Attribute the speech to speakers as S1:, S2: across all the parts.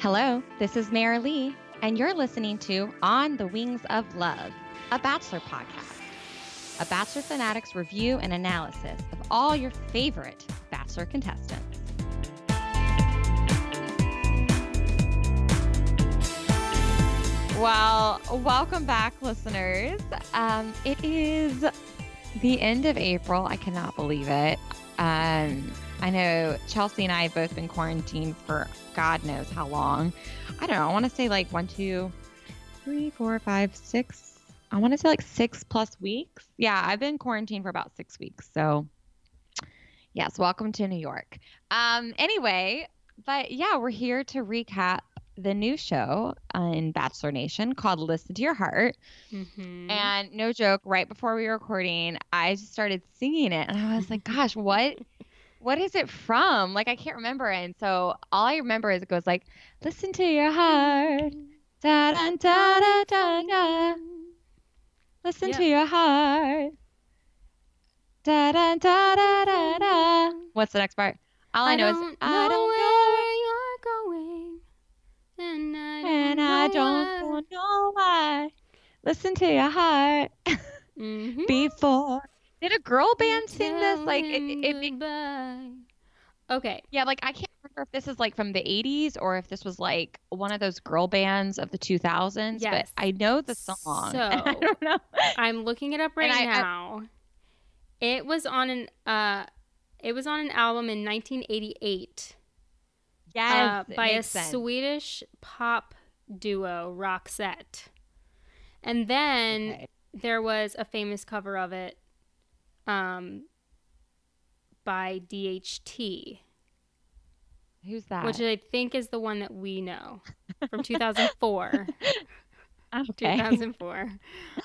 S1: Hello, this is Mary Lee, and you're listening to On the Wings of Love, a Bachelor podcast. A Bachelor Fanatics review and analysis of all your favorite Bachelor contestants. Well, welcome back, listeners. Um, it is the end of April. I cannot believe it. Um, I know Chelsea and I have both been quarantined for God knows how long. I don't know. I want to say like one, two, three, four, five, six. I want to say like six plus weeks. Yeah, I've been quarantined for about six weeks. So, yes, welcome to New York. Um, anyway, but yeah, we're here to recap the new show in Bachelor Nation called Listen to Your Heart.
S2: Mm-hmm.
S1: And no joke, right before we were recording, I just started singing it and I was like, gosh, what what is it from? Like I can't remember. And so all I remember is it goes like, listen to your heart. Da da da da da da. Listen to your heart. Da da da da da da. What's the next part? All I, know
S2: don't
S1: is I don't know
S2: where you're going, and I don't
S1: and
S2: know
S1: I don't
S2: why.
S1: know why. Listen to your heart
S2: Mhm.
S1: before. Did a girl band sing this? Like it, it, it.
S2: Okay.
S1: Yeah, like I can't remember if this is like from the 80s or if this was like one of those girl bands of the 2000s,
S2: Yes.
S1: but I know the song.
S2: So-
S1: I don't know.
S2: I'm looking it up right
S1: And I- I-
S2: now. it was on an uh it was on an album in 1988
S1: Yes,
S2: uh, by a
S1: sense.
S2: Swedish pop duo, Roxette. And then
S1: Okay.
S2: there was a famous cover of it um, by DHT,
S1: Who's that?
S2: which I think is the one that we know from 2004.
S1: okay.
S2: 2004.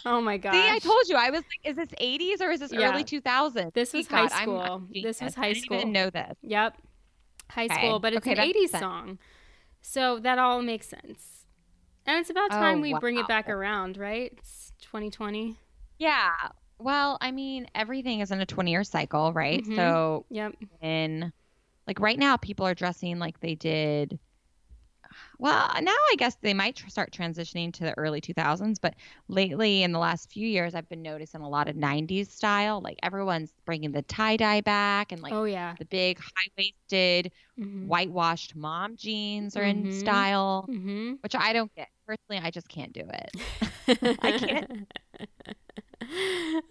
S2: Oh my god!
S1: See, I told you. I was like, is this 80s or is this
S2: Yeah.
S1: early 2000s?
S2: This was high
S1: God, I'm-
S2: school.
S1: I'm
S2: This was
S1: I
S2: high
S1: didn't
S2: school.
S1: even know this.
S2: Yep. High
S1: Okay.
S2: school, but it's
S1: Okay,
S2: an 80s
S1: sense.
S2: song. So that all makes sense. And it's about time
S1: Oh,
S2: we bring it back around, right? It's 2020.
S1: Yeah. Well, I mean, everything is in a 20 year cycle, right?
S2: Mhm.
S1: So
S2: Yep.
S1: in like right now people are dressing like they did well now i guess they might tr- start transitioning to the early 2000s but lately in the last few years i've been noticing a lot of 90s style like everyone's bringing the tie-dye back and like
S2: oh yeah.
S1: the big high-waisted
S2: Mhm.
S1: whitewashed mom jeans are in
S2: Mhm.
S1: style
S2: Mhm.
S1: which i don't get personally i just can't do it I can't. i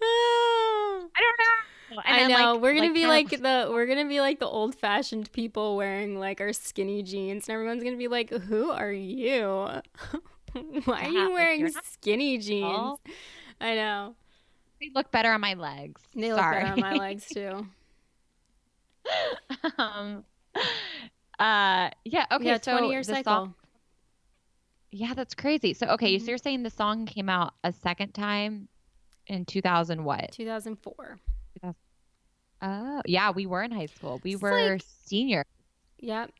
S1: don't know And
S2: I know
S1: like-
S2: we're gonna
S1: like,
S2: be
S1: know,
S2: like the we're gonna be like the old fashioned people wearing like our skinny jeans, and everyone's gonna be like, "Who are you? Why are you wearing skinny jeans?" I know
S1: they look better on my legs
S2: they look
S1: Sorry.
S2: better on my legs too.
S1: um uh yeah okay
S2: yeah,
S1: so
S2: twenty year cycle.
S1: song yeah that's crazy so okay
S2: Mhm.
S1: so you're saying the song came out a second time in 2000 what?
S2: 2004.
S1: oh yeah we were in high school. We
S2: It's
S1: were
S2: like-
S1: senior
S2: Yep.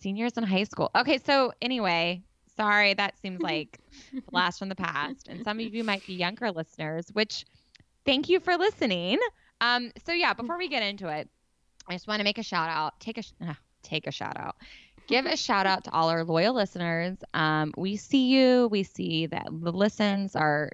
S1: seniors in high school. Okay so anyway sorry that seems like a blast from the past. And some of you might be younger listeners which thank you for listening. Um so yeah before we get into it i just want to make a shout out take a uh, take a shout out. Give a shout out to all our loyal listeners. Um we see you we see that the listens are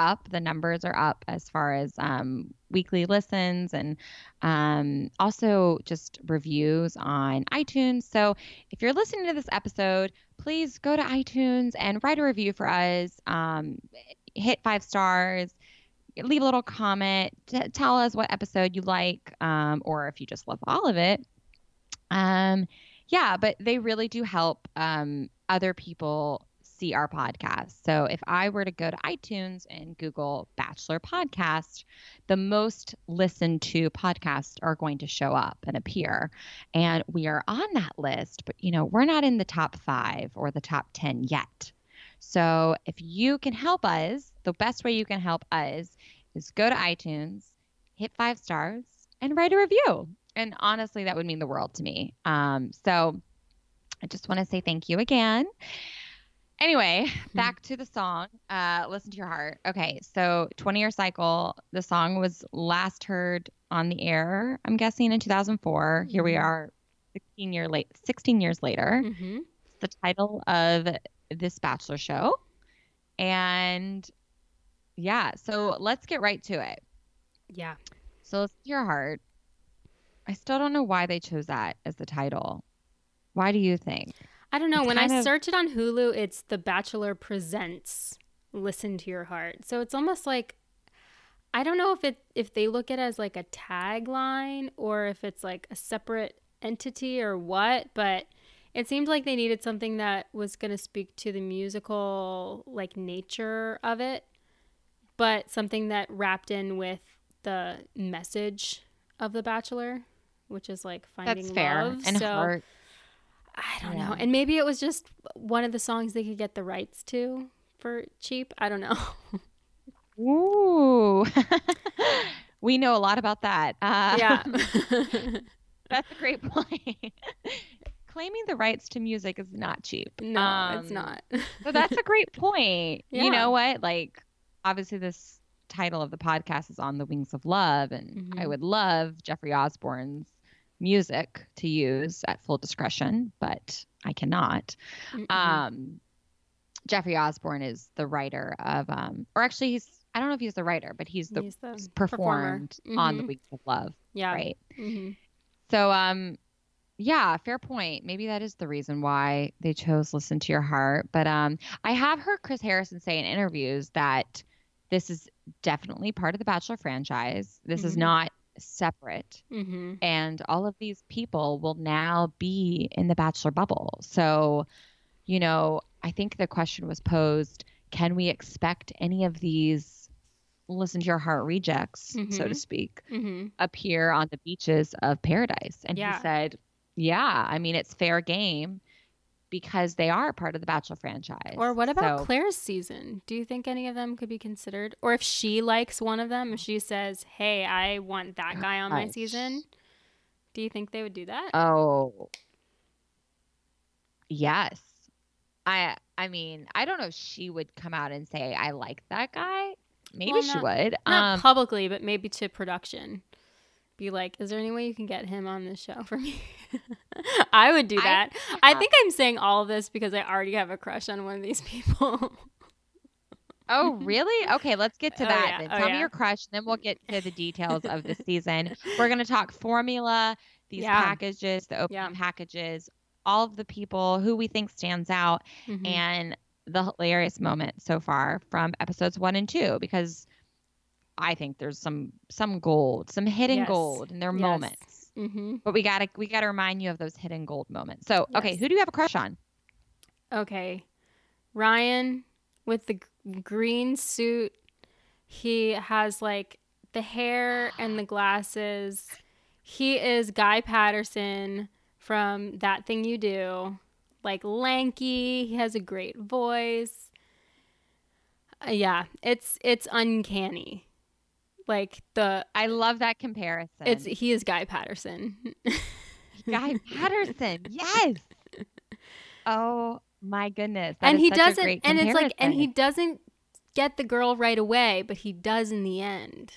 S1: up the numbers are up as far as um, weekly listens and um, also just reviews on itunes so if you're listening to this episode please go to iTunes and write a review for us. Um, hit five stars, leave a little comment, t- tell us what episode you like, um, or if you just love all of it. Um, yeah, but they really do help um, other people see our podcast. So if I were to go to iTunes and Google Bachelor Podcast, the most listened to podcasts are going to show up and appear. And we are on that list but you know we're not in the top five or the top 10 yet. So if you can help us the best way you can help us is go to itunes hit five stars and write a review. And honestly that would mean the world to me. Um, so i just want to say thank you again Anyway, back to the song. Uh, Listen to your heart. Okay, so 20 year cycle. The song was last heard on the air. I'm guessing in 2004. Here we
S2: Mhm.
S1: are, 16 year late 16 years later.
S2: Mm-hmm.
S1: It's the title of this bachelor show. And yeah, so let's get right to it.
S2: Yeah.
S1: So listen to your heart. I still don't know why they chose that as the title. Why do you think?
S2: I don't know.
S1: It's
S2: when I
S1: of-
S2: search it on Hulu, it's The Bachelor Presents Listen to Your Heart. So it's almost like I don't know if it if they look at it as like a tagline or if it's like a separate entity or what, but it seemed like they needed something that was going to speak to the musical like nature of it, but something that wrapped in with the message of The Bachelor, which is like finding
S1: That's fair.
S2: love.
S1: And
S2: so
S1: heart.
S2: I don't
S1: Yeah.
S2: know. And maybe it was just one of the songs they could get the rights to for cheap. I don't know.
S1: Ooh. we know a lot about that. Uh,
S2: yeah.
S1: That's a great point. Claiming the rights to music is not cheap.
S2: no, it's
S1: Um,
S2: not.
S1: So that's a great point.
S2: Yeah.
S1: You know what? Like, obviously, this title of the podcast is On the Wings of Love, and I
S2: Mhm.
S1: would love Jeffrey Osborne's music to use at full discretion, but I cannot.
S2: Mm-mm.
S1: Um, Jeffrey Osborne is the writer of, um, or actually, he's, I don't know if he's the writer, but he's the
S2: He's the
S1: performed on the
S2: Mhm.
S1: Wings of Love,
S2: yeah.
S1: right?
S2: Mhm.
S1: So, um, yeah, fair point. Maybe that is the reason why they chose "Listen to Your Heart." But um, I have heard Chris Harrison say in interviews that this is definitely part of the Bachelor franchise. This is
S2: Mhm.
S1: not separate,
S2: Mhm.
S1: and all of these people will now be in the Bachelor bubble. So, you know, I think the question was posed: Can we expect any of these "Listen to Your Heart" rejects, so to
S2: Mhm.
S1: speak?
S2: Mhm.
S1: appear on the beaches of paradise. And
S2: Yeah.
S1: he said, Yeah, I mean, it's fair game because they are part of the Bachelor franchise.
S2: Or what about
S1: So,
S2: Claire's season? Do you think any of them could be considered? Or if she likes one of them, if she says, "Hey, I want that guy on my season," do you think they would do that?
S1: Oh, yes. I I mean, I don't know if she would come out and say, I like that guy. Maybe
S2: Well,
S1: she would.
S2: Not
S1: Um,
S2: publicly, but maybe to production. Be like, is there any way you can get him on this show for me? I would do
S1: I-
S2: that. I, think I'm saying all of this because I already have a crush on one of these people.
S1: oh, really? Okay, let's get to
S2: Oh,
S1: that
S2: yeah.
S1: then.
S2: Oh,
S1: Tell me
S2: yeah.
S1: your crush, and then we'll get to the details of the season. We're going to talk formula, these
S2: Yeah.
S1: packages, the opening packages, all of the people who we think stands out,
S2: Mhm.
S1: and the hilarious moment so far from episodes one and two, because I think there's some some gold, some hidden
S2: Yes.
S1: gold in their
S2: Yes.
S1: moments.
S2: Mhm.
S1: But we gotta we gotta remind you of those hidden gold moments. So okay, who do you have a crush on?
S2: Okay. Ryan with the g- green suit. He has like the hair and the glasses. He is Guy Patterson from That Thing You Do. Like lanky, he has a great voice. Uh, yeah, it's it's uncanny. Like the
S1: I love that comparison.
S2: it's he is Guy Patterson.
S1: Guy Patterson. Yes. Oh my goodness. that
S2: and he doesn't and it's like and he doesn't get the girl right away but he does in the end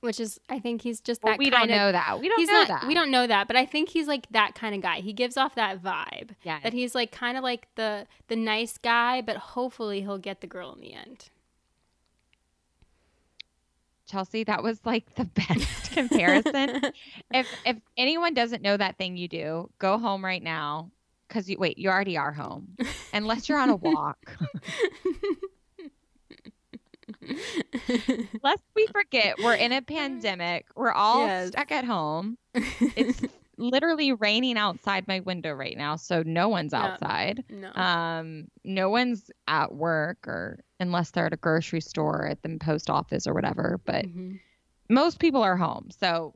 S2: which is i think he's just
S1: Well,
S2: that
S1: we don't
S2: kind of
S1: know that. We don't
S2: he's
S1: know
S2: not
S1: that.
S2: we don't know that but i think he's like that kind of guy he gives off that vibe
S1: Yeah.
S2: that he's like kind of like the the nice guy but hopefully he'll get the girl in the end
S1: Chelsea, that was like the best comparison. if if anyone doesn't know that thing you do, go home right now because you wait, you already are home, unless you're on a walk. Lest we forget, we're in a pandemic. We're all
S2: Yes.
S1: stuck at home. It's literally raining outside my window right now, so no one's outside.
S2: no
S1: Um, no one's at work or unless they're at a grocery store, at the post office or whatever. But
S2: Mhm.
S1: most people are home. So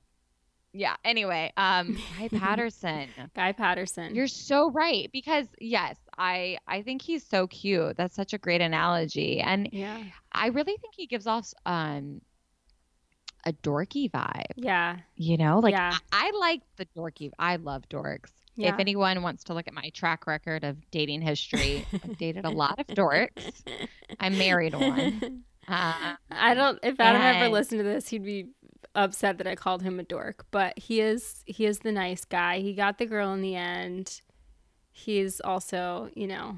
S1: yeah. Anyway, um Guy Patterson.
S2: guy patterson
S1: You're so right because yes, I I think he's so cute. That's such a great analogy. And
S2: yeah
S1: I really think he gives off um a dorky vibe,
S2: yeah
S1: you know? Like
S2: Yeah.
S1: I, I like the dorky. I love dorks.
S2: Yeah
S1: If anyone wants to look at my track record of dating history, I've dated a lot of dorks. I married one. Uh,
S2: I don't. If Adam ever listened to this, he'd be upset that I called him a dork, but he is he is the nice guy. He got the girl in the end. He's also, you know,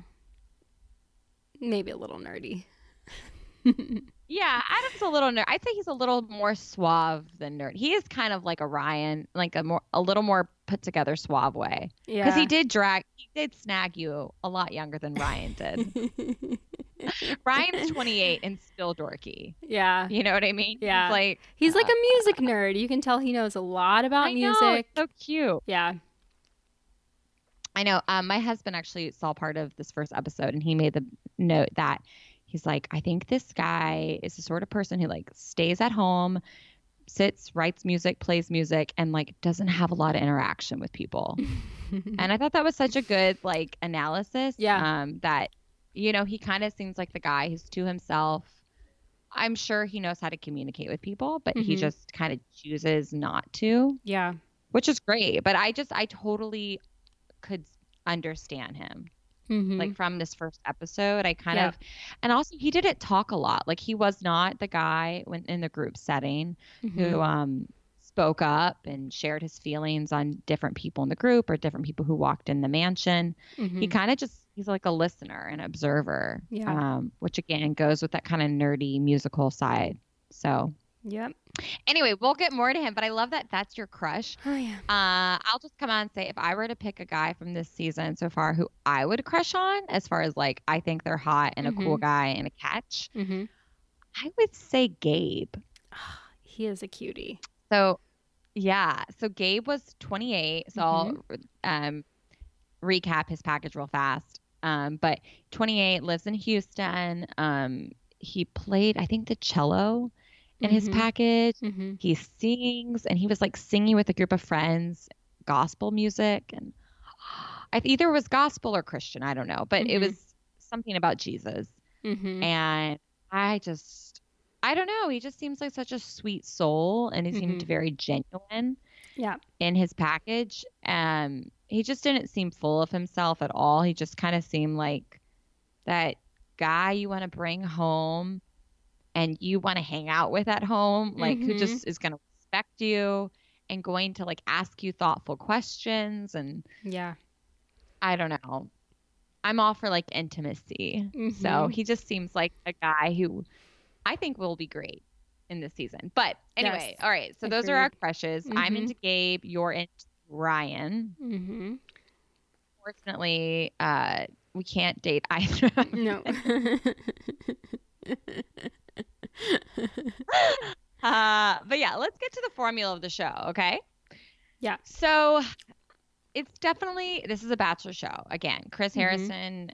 S2: maybe a little nerdy.
S1: yeah, Adam's a little nerd. I'd say he's a little more suave than nerd. He is kind of like a Ryan, like a more a little more put together suave way.
S2: Yeah.
S1: Because he did drag, he did snag you a lot younger than Ryan did. Ryan's 28 and still dorky.
S2: yeah.
S1: You know what I mean?
S2: Yeah.
S1: He's like
S2: He's like
S1: uh,
S2: a music nerd. You can tell he knows a lot about
S1: I know,
S2: music.
S1: it's so cute.
S2: Yeah.
S1: I know. Um, my husband actually saw part of this first episode, and he made the note that he's like, I think this guy is the sort of person who like stays at home, sits, writes music, plays music, and like doesn't have a lot of interaction with people. and I thought that was such a good like analysis.
S2: Yeah.
S1: Um, that you know he kind of seems like the guy who's to himself. I'm sure he knows how to communicate with people, but he
S2: Mhm.
S1: just kind of chooses not to
S2: yeah.
S1: which is great. But I just I totally could understand him
S2: Mhm.
S1: like from this first episode. I kind
S2: Yeah.
S1: of and also he didn't talk a lot. Like he was not the guy when in the group setting
S2: Mhm.
S1: who um spoke up and shared his feelings on different people in the group or different people who walked in the mansion. He
S2: Mhm.
S1: kind of just he's like a listener and observer.
S2: Yeah.
S1: Um, which again goes with that kind of nerdy musical side. So
S2: Yep.
S1: anyway, we'll get more to him, but I love that that's your crush.
S2: Oh yeah.
S1: Uh, I'll just come on and say if I were to pick a guy from this season so far who I would crush on, as far as like I think they're hot and a cool
S2: Mhm.
S1: guy and a catch,
S2: hmm
S1: I would say Gabe.
S2: He is a cutie.
S1: So, yeah. So Gabe was 28. So I'll um, recap his package real fast. Um, but 28 lives in Houston. Um, he played, I think, the cello in his
S2: Mhm.
S1: package.
S2: hmm
S1: he sings and he was like singing with a group of friends gospel music and I either it was gospel or Christian, I don't know, but it
S2: Mhm.
S1: was something about Jesus.
S2: hmm
S1: And I just I don't know, he just seems like such a sweet soul and he seemed
S2: Mhm.
S1: very genuine
S2: Yeah.
S1: in his package. Um he just didn't seem full of himself at all. He just kind of seemed like that guy you want to bring home and you want to hang out with at home, like who
S2: Mhm.
S1: just is going to respect you and going to like ask you thoughtful questions and
S2: Yeah.
S1: I don't know. I'm all for like intimacy. So
S2: Mhm.
S1: he just seems like a guy who I think will be great in this season. But anyway,
S2: Yes.
S1: all right. So those are our
S2: Agreed.
S1: crushes. I'm
S2: Mhm.
S1: into Gabe. You're into Ryan.
S2: hmm
S1: Fortunately, uh, we can't date either.
S2: No.
S1: uh, but yeah, let's get to the formula of the show, okay?
S2: Yeah.
S1: So it's definitely this is a bachelor show. Again, Chris
S2: Mhm.
S1: Harrison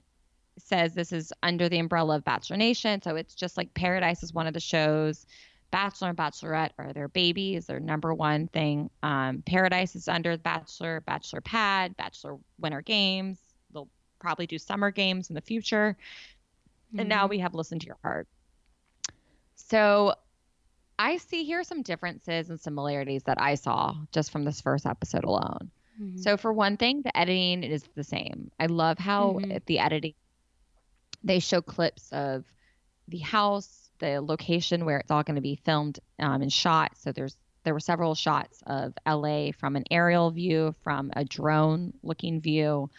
S1: says this is under the umbrella of Bachelor Nation, so it's just like Paradise is one of the shows. Bachelor and Bachelorette are their babies, their number one thing. Um, Paradise is under Bachelor, Bachelor Pad, Bachelor Winter Games. They'll probably do summer games in the future. And now
S2: Mhm.
S1: we have Listen to Your Heart. So I see here some differences and similarities that I saw just from this first episode alone.
S2: Mhm.
S1: So for one thing, the editing is the same. I love how
S2: Mhm.
S1: the editing they show clips of the house, the location where it's all going to be filmed um, and shot. So there's there were several shots of LA from an aerial view, from a drone looking view,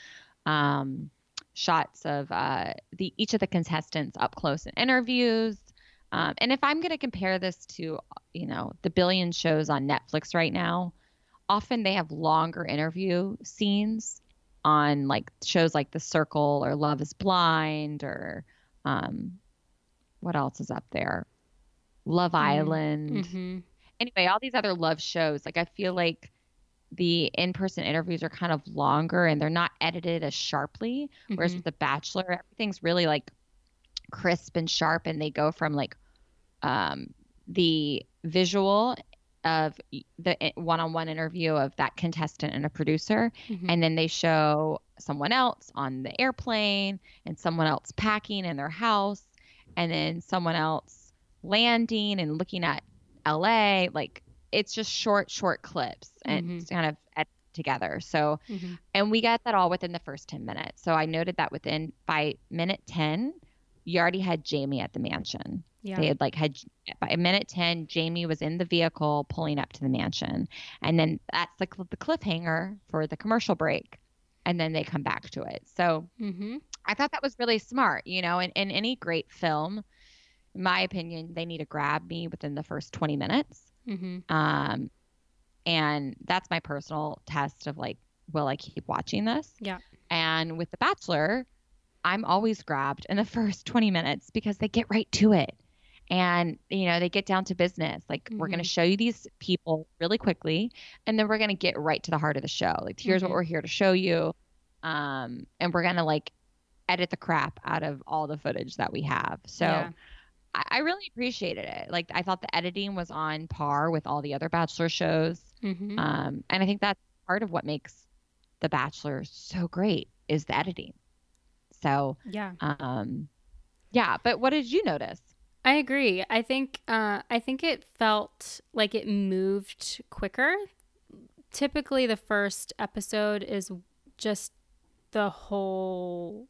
S1: um, shots of uh, the each of the contestants up close in interviews. Um, and if I'm going to compare this to, you know, the billion shows on Netflix right now, often they have longer interview scenes on like shows like The Circle or Love is Blind or um, what else is up there? Love Island.
S2: Mhm.
S1: Anyway, all these other love shows. Like I feel like the in-person interviews are kind of longer and they're not edited as sharply. Whereas
S2: Mhm.
S1: with The Bachelor, everything's really like crisp and sharp, and they go from like um, the visual of the one-on-one interview of that contestant and a producer,
S2: Mhm.
S1: and then they show someone else on the airplane and someone else packing in their house, and then someone else landing and looking at LA. Like it's just short, short clips and
S2: Mhm.
S1: it's kind of edited together. So
S2: Mhm.
S1: and we got that all within the first 10 minutes. So I noted that within by minute 10, you already had Jamie at the mansion.
S2: Yeah.
S1: They had like had by a minute 10, Jamie was in the vehicle pulling up to the mansion. And then that's the, the cliffhanger for the commercial break. And then they come back to it. So
S2: mm-hmm.
S1: I thought that was really smart, you know, in, in any great film, in my opinion, they need to grab me within the first 20 minutes.
S2: Mm-hmm.
S1: Um, and that's my personal test of like, will I keep watching this?
S2: Yeah.
S1: And with The Bachelor, I'm always grabbed in the first 20 minutes because they get right to it. And, you know, they get down to business. Like, mm-hmm. we're going to show you these people really quickly, and then we're going to get right to the heart of the show. Like, here's mm-hmm. what we're here to show you. Um, and we're going to like edit the crap out of all the footage that we have. So yeah. I, really appreciated it. Like, I thought the editing was on par with all the other Bachelor shows.
S2: Mm-hmm.
S1: Um, and I think that's part of what makes The Bachelor so great is the editing. So
S2: yeah,
S1: um, yeah. But what did you notice?
S2: I agree. I think uh, I think it felt like it moved quicker. Typically, the first episode is just the whole,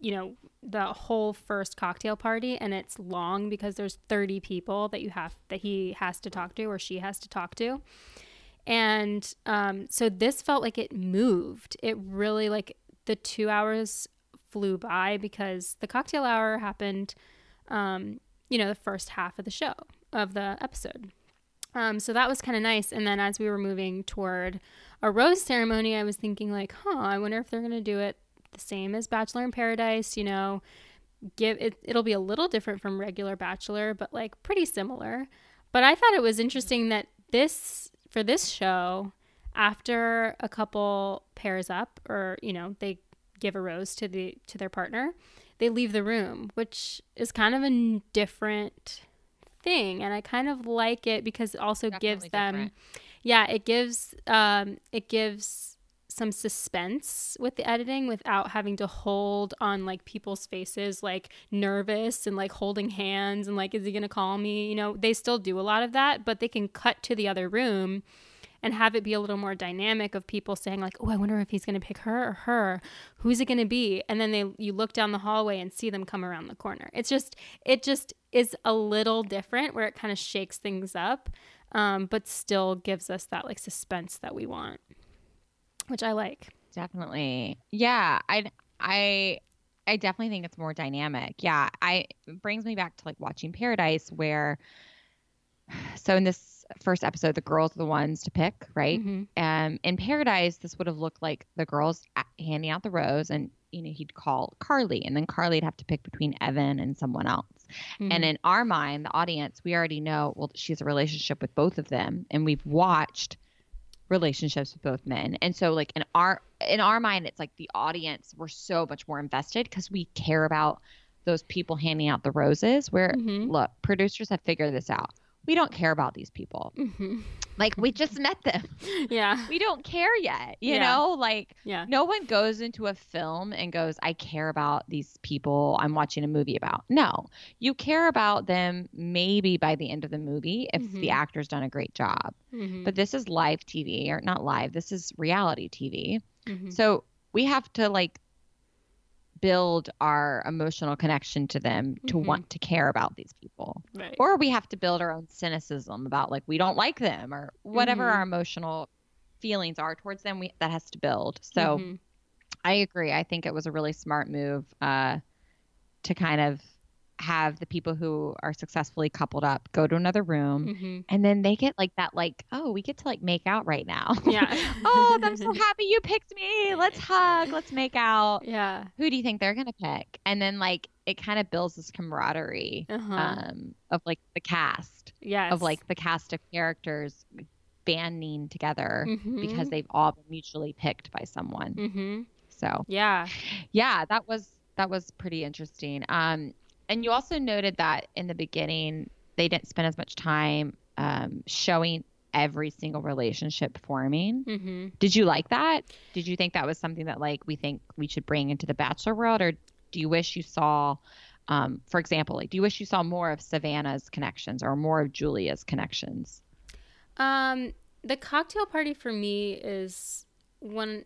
S2: you know, the whole first cocktail party, and it's long because there's 30 people that you have that he has to talk to or she has to talk to. And um, so this felt like it moved. It really like the two hours flew by because the cocktail hour happened, um, you know, the first half of the show of the episode. Um, so that was kind of nice. And then as we were moving toward a rose ceremony, I was thinking like, huh, I wonder if they're gonna do it the same as Bachelor in Paradise. You know, give it. It'll be a little different from regular Bachelor, but like pretty similar. But I thought it was interesting that this for this show, after a couple pairs up, or you know, they give a rose to the to their partner, they leave the room, which is kind of a different thing and I kind of like it because it also Definitely gives them different. yeah, it gives um it gives some suspense with the editing without having to hold on like people's faces like nervous and like holding hands and like is he going to call me you know they still do a lot of that but they can cut to the other room and have it be a little more dynamic of people saying like, "Oh, I wonder if he's going to pick her or her. Who's it going to be?" And then they you look down the hallway and see them come around the corner. It's just it just is a little different where it kind of shakes things up, um, but still gives us that like suspense that we want, which I like.
S1: Definitely, yeah. I I I definitely think it's more dynamic. Yeah, I brings me back to like watching Paradise where so in this first episode, the girls are the ones to pick, right?
S2: Mm-hmm.
S1: Um, in Paradise, this would have looked like the girls handing out the rose, and you know he'd call Carly, and then Carly'd have to pick between Evan and someone else. Mm-hmm. And in our mind, the audience, we already know well she has a relationship with both of them, and we've watched relationships with both men, and so like in our in our mind, it's like the audience we're so much more invested because we care about those people handing out the roses. Where
S2: mm-hmm.
S1: look, producers have figured this out we don't care about these people.
S2: Mm-hmm.
S1: Like we just met them.
S2: Yeah.
S1: We don't care yet. You yeah. know, like
S2: yeah.
S1: no one goes into a film and goes, I care about these people I'm watching a movie about. No. You care about them maybe by the end of the movie if mm-hmm. the actor's done a great job.
S2: Mm-hmm.
S1: But this is live TV or not live. This is reality TV.
S2: Mm-hmm.
S1: So we have to like build our emotional connection to them to mm-hmm. want to care about these people.
S2: Right.
S1: Or we have to build our own cynicism about like we don't like them or whatever
S2: mm-hmm.
S1: our emotional feelings are towards them we that has to build. So
S2: mm-hmm.
S1: I agree. I think it was a really smart move uh, to kind of have the people who are successfully coupled up go to another room
S2: mm-hmm.
S1: and then they get like that like oh we get to like make out right now
S2: yeah
S1: oh i'm so happy you picked me let's hug let's make out
S2: yeah
S1: who do you think they're gonna pick and then like it kind of builds this camaraderie
S2: uh-huh.
S1: um of like the cast
S2: yes.
S1: of like the cast of characters banding together
S2: mm-hmm.
S1: because they've all been mutually picked by someone
S2: mm-hmm.
S1: so
S2: yeah
S1: yeah that was that was pretty interesting um and you also noted that in the beginning they didn't spend as much time um, showing every single relationship forming.
S2: Mm-hmm.
S1: Did you like that? Did you think that was something that like we think we should bring into the Bachelor world, or do you wish you saw, um, for example, like do you wish you saw more of Savannah's connections or more of Julia's connections?
S2: Um, the cocktail party for me is one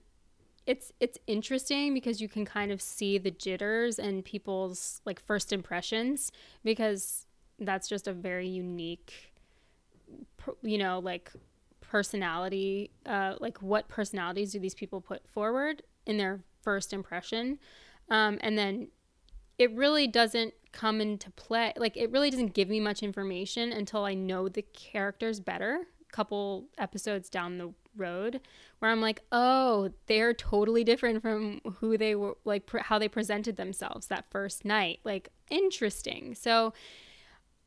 S2: it's it's interesting because you can kind of see the jitters and people's like first impressions because that's just a very unique you know like personality uh like what personalities do these people put forward in their first impression? Um and then it really doesn't come into play like it really doesn't give me much information until i know the characters better couple episodes down the road where I'm like, oh, they're totally different from who they were, like pr- how they presented themselves that first night. Like, interesting. So,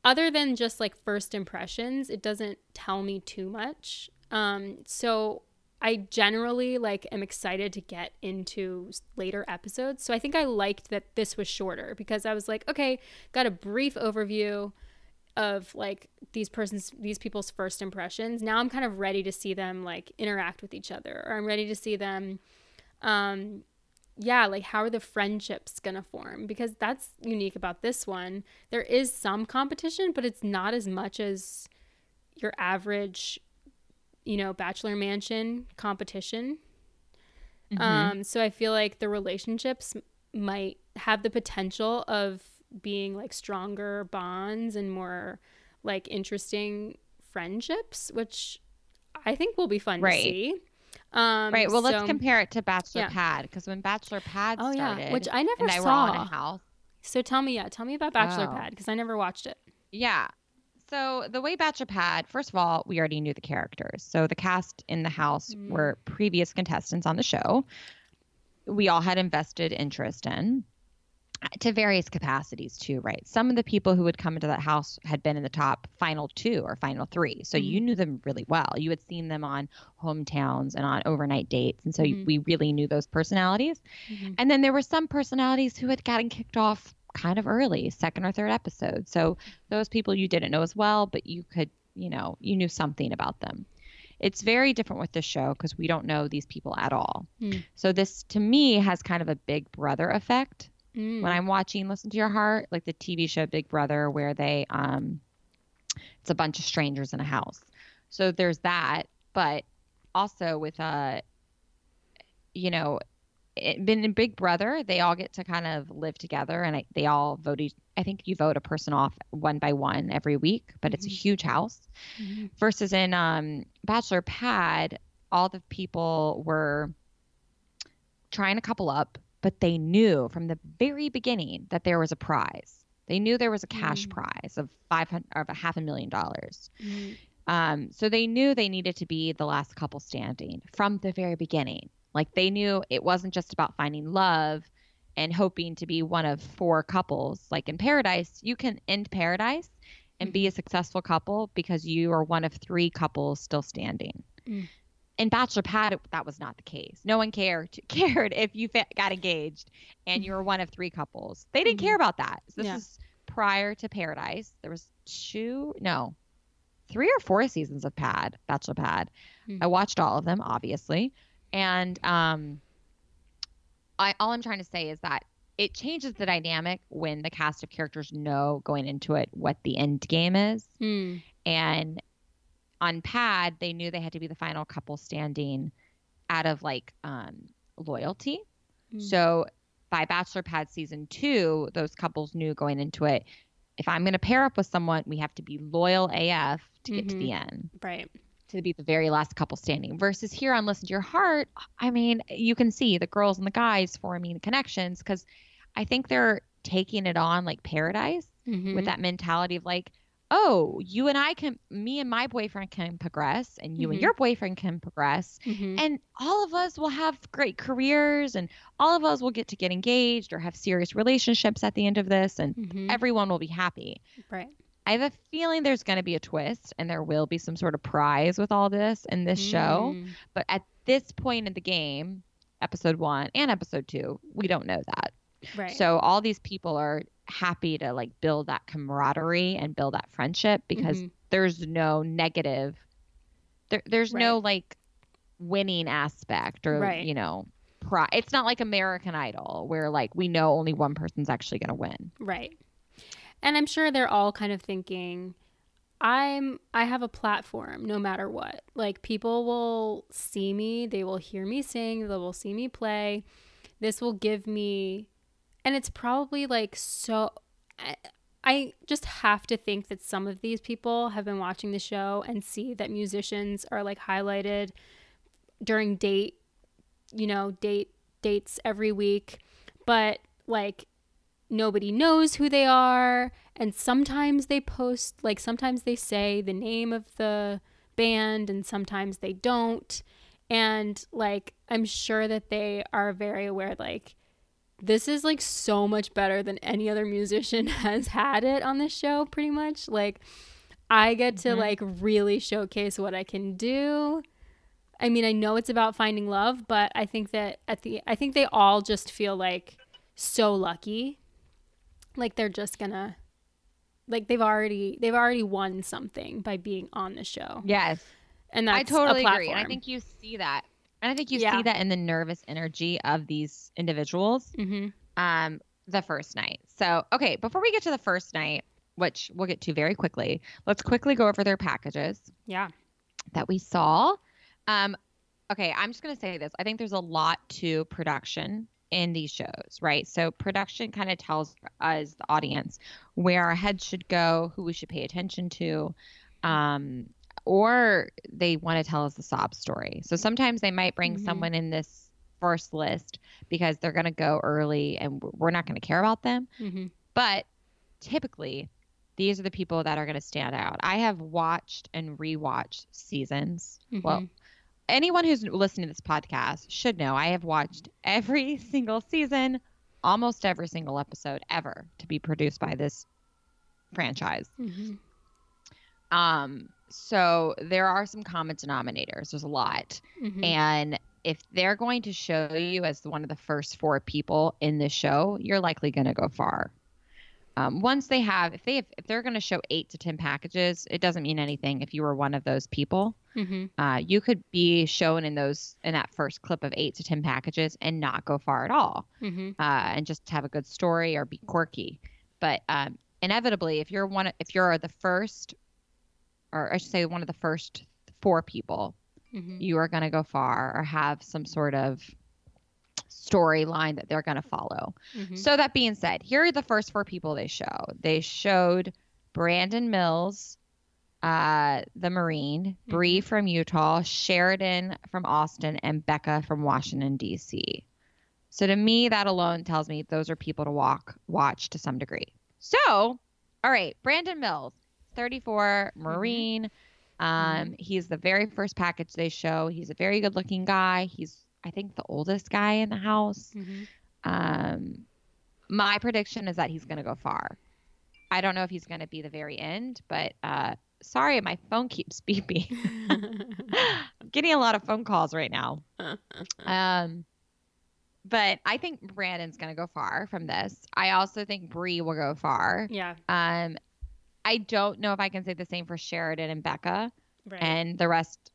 S2: other than just like first impressions, it doesn't tell me too much. Um, so, I generally like am excited to get into later episodes. So I think I liked that this was shorter because I was like, okay, got a brief overview of like these persons these people's first impressions. Now i'm kind of ready to see them like interact with each other or i'm ready to see them um yeah like how are the friendships gonna form? Because that's unique about this one. There is some competition but it's not as much as your average you know bachelor mansion competition. Mm-hmm. um so i feel like the relationships might have the potential of being like stronger bonds and more like interesting friendships, which I think will be fun right. to see.
S1: Um, right. Well, so, let's compare it to Bachelor yeah. Pad because when Bachelor Pad oh, started,
S2: yeah. which I never
S1: and
S2: saw.
S1: I were on a house.
S2: So tell me, yeah, tell me about Bachelor oh. Pad because I never watched it.
S1: Yeah. So the way Bachelor Pad, first of all, we already knew the characters. So the cast in the house mm. were previous contestants on the show. We all had invested interest in to various capacities too, right? Some of the people who would come into that house had been in the top final two or final three. So mm-hmm. you knew them really well. You had seen them on hometowns and on overnight dates. And so mm-hmm. we really knew those personalities. Mm-hmm. And then there were some personalities who had gotten kicked off kind of early, second or third episode. So those people you didn't know as well, but you could, you know, you knew something about them. It's very different with this show because we don't know these people at all. Mm. So this to me has kind of a big brother effect Mm. When I'm watching Listen to Your Heart, like the TV show Big Brother, where they um, it's a bunch of strangers in a house. So there's that, but also with uh, you know, it, been in Big Brother, they all get to kind of live together, and I, they all vote. I think you vote a person off one by one every week, but mm-hmm. it's a mm-hmm. huge house. Mm-hmm. Versus in um, Bachelor Pad, all the people were trying to couple up but they knew from the very beginning that there was a prize. They knew there was a cash mm. prize of five hundred of a half a million dollars. Mm. Um, so they knew they needed to be the last couple standing from the very beginning. Like they knew it wasn't just about finding love and hoping to be one of four couples. Like in Paradise, you can end Paradise and be a mm-hmm. successful couple because you are one of three couples still standing. Mm in Bachelor Pad, that was not the case. No one cared cared if you got engaged and you were one of three couples. They didn't mm-hmm. care about that. So this yeah. is prior to Paradise. There was two, no, three or four seasons of Pad, Bachelor Pad. Mm-hmm. I watched all of them, obviously, and um, I all I'm trying to say is that it changes the dynamic when the cast of characters know going into it what the end game is. Mm. And on pad they knew they had to be the final couple standing out of like um, loyalty mm-hmm. so by bachelor pad season two those couples knew going into it if i'm going to pair up with someone we have to be loyal af to get mm-hmm. to the mm-hmm. end
S2: right
S1: to be the very last couple standing versus here on listen to your heart i mean you can see the girls and the guys forming connections because i think they're taking it on like paradise mm-hmm. with that mentality of like oh, you and I can, me and my boyfriend can progress, and you mm-hmm. and your boyfriend can progress, mm-hmm. and all of us will have great careers, and all of us will get to get engaged or have serious relationships at the end of this, and mm-hmm. everyone will be happy.
S2: Right.
S1: I have a feeling there's going to be a twist, and there will be some sort of prize with all this in this show. Mm. But at this point in the game, episode one and episode two, we don't know that.
S2: Right.
S1: So all these people are happy to like build that camaraderie and build that friendship because mm-hmm. there's no negative there, there's right. no like winning aspect or right. you know pri- it's not like American Idol where like we know only one person's actually going to win.
S2: Right. And I'm sure they're all kind of thinking I'm I have a platform no matter what. Like people will see me, they will hear me sing, they will see me play. This will give me and it's probably like so I, I just have to think that some of these people have been watching the show and see that musicians are like highlighted during date, you know, date dates every week, but like nobody knows who they are. And sometimes they post like sometimes they say the name of the band and sometimes they don't. And like i'm sure that they are very aware like this is like so much better than any other musician has had it on this show pretty much like i get to mm-hmm. like really showcase what i can do i mean i know it's about finding love but i think that at the i think they all just feel like so lucky like they're just gonna like they've already they've already won something by being on the show.
S1: Yes.
S2: And that's
S1: I totally agree. And I think you see that. And I think you yeah. see that in the nervous energy of these individuals.
S2: Mm-hmm.
S1: Um, the first night. So, okay, before we get to the first night, which we'll get to very quickly, let's quickly go over their packages.
S2: Yeah.
S1: That we saw. Um, okay, I'm just gonna say this. I think there's a lot to production in these shows, right? So production kind of tells us, the audience, where our heads should go, who we should pay attention to, um, or they want to tell us the sob story. So sometimes they might bring mm-hmm. someone in this first list because they're going to go early and we're not going to care about them.
S2: Mm-hmm.
S1: But typically, these are the people that are going to stand out. I have watched and rewatched seasons. Mm-hmm. Well, anyone who's listening to this podcast should know I have watched every single season, almost every single episode ever to be produced by this franchise.
S2: Mm-hmm.
S1: Um, so there are some common denominators. There's a lot,
S2: mm-hmm.
S1: and if they're going to show you as one of the first four people in the show, you're likely going to go far. Um, once they have, if they have, if they're going to show eight to ten packages, it doesn't mean anything if you were one of those people.
S2: Mm-hmm.
S1: Uh, you could be shown in those in that first clip of eight to ten packages and not go far at all,
S2: mm-hmm.
S1: uh, and just have a good story or be quirky. But um, inevitably, if you're one, if you're the first, or I should say one of the first four people,
S2: mm-hmm.
S1: you are going to go far or have some sort of storyline that they're going to follow.
S2: Mm-hmm.
S1: So that being said, here are the first four people they show. They showed Brandon Mills, uh, the Marine, mm-hmm. Bree from Utah, Sheridan from Austin, and Becca from Washington D.C. So to me, that alone tells me those are people to walk watch to some degree. So, all right, Brandon Mills, 34, mm-hmm. Marine. Mm-hmm. Um, he's the very first package they show. He's a very good looking guy. He's I think the oldest guy in the house.
S2: Mm-hmm.
S1: Um, my prediction is that he's going to go far. I don't know if he's going to be the very end, but uh, sorry, my phone keeps beeping. I'm getting a lot of phone calls right now. um, but I think Brandon's going to go far from this. I also think Bree will go far.
S2: Yeah.
S1: Um, I don't know if I can say the same for Sheridan and Becca.
S2: Right.
S1: And the rest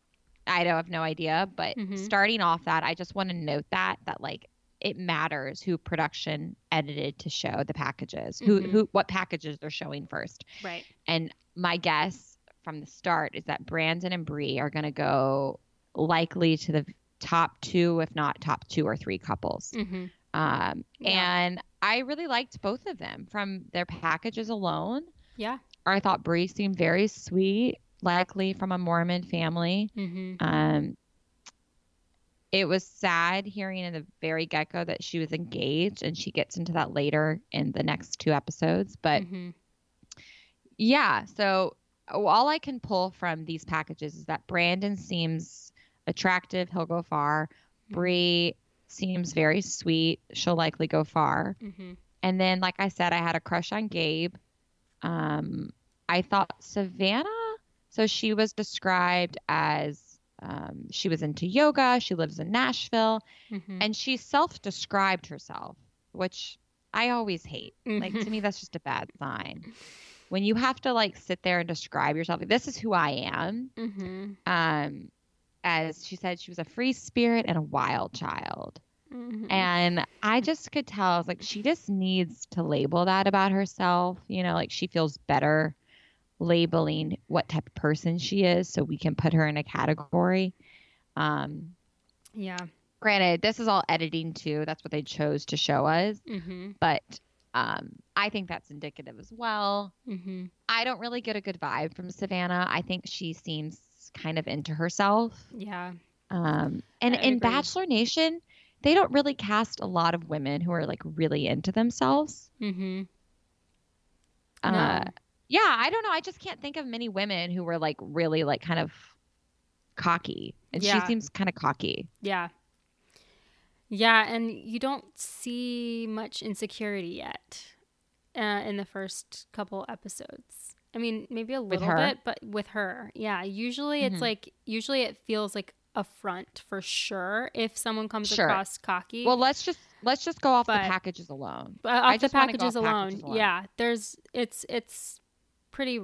S1: I don't have no idea, but
S2: mm-hmm.
S1: starting off that, I just want to note that that like it matters who production edited to show the packages, who mm-hmm. who what packages they're showing first.
S2: Right.
S1: And my guess from the start is that Brandon and Bree are going to go likely to the top two, if not top two or three couples.
S2: Mm-hmm.
S1: Um, yeah. And I really liked both of them from their packages alone.
S2: Yeah.
S1: I thought Bree seemed very sweet likely from a Mormon family.
S2: Mm-hmm.
S1: Um, it was sad hearing in the very get go that she was engaged, and she gets into that later in the next two episodes. But
S2: mm-hmm.
S1: yeah, so all I can pull from these packages is that Brandon seems attractive, he'll go far. Mm-hmm. Bree seems very sweet, she'll likely go far.
S2: Mm-hmm.
S1: And then, like I said, I had a crush on Gabe. Um, I thought Savannah so she was described as um, she was into yoga, she lives in Nashville,
S2: mm-hmm.
S1: and she self described herself, which I always hate.
S2: Mm-hmm.
S1: Like, to me, that's just a bad sign. When you have to like sit there and describe yourself, like, this is who I am.
S2: Mm-hmm.
S1: Um, as she said, she was a free spirit and a wild child.
S2: Mm-hmm.
S1: And I just could tell, I was like, she just needs to label that about herself. You know, like she feels better labeling what type of person she is so we can put her in a category. Um,
S2: Yeah.
S1: granted, this is all editing too. That's what they chose to show us.
S2: Mm-hmm.
S1: But um, I think that's indicative as well.
S2: Mm-hmm.
S1: I don't really get a good vibe from Savannah. I think she seems kind of into herself.
S2: Yeah.
S1: Um, and in. Bachelor Nation, they don't really cast a lot of women who are like really into themselves.
S2: Mm-hmm.
S1: Uh,
S2: No.
S1: yeah, I don't know. I just can't think of many women who were like really like kind of cocky. And
S2: Yeah.
S1: she seems kind of cocky.
S2: Yeah. Yeah, and you don't see much insecurity yet uh, in the first couple episodes. I mean, maybe a little bit, but with her, yeah. Usually, it's
S1: Mhm.
S2: like usually it feels like a front for sure if someone comes
S1: Sure.
S2: across cocky.
S1: Well, let's just let's just go off
S2: But-
S1: the packages alone.
S2: But
S1: I
S2: off the packages
S1: off
S2: alone,
S1: packages alone.
S2: yeah, there's it's it's pretty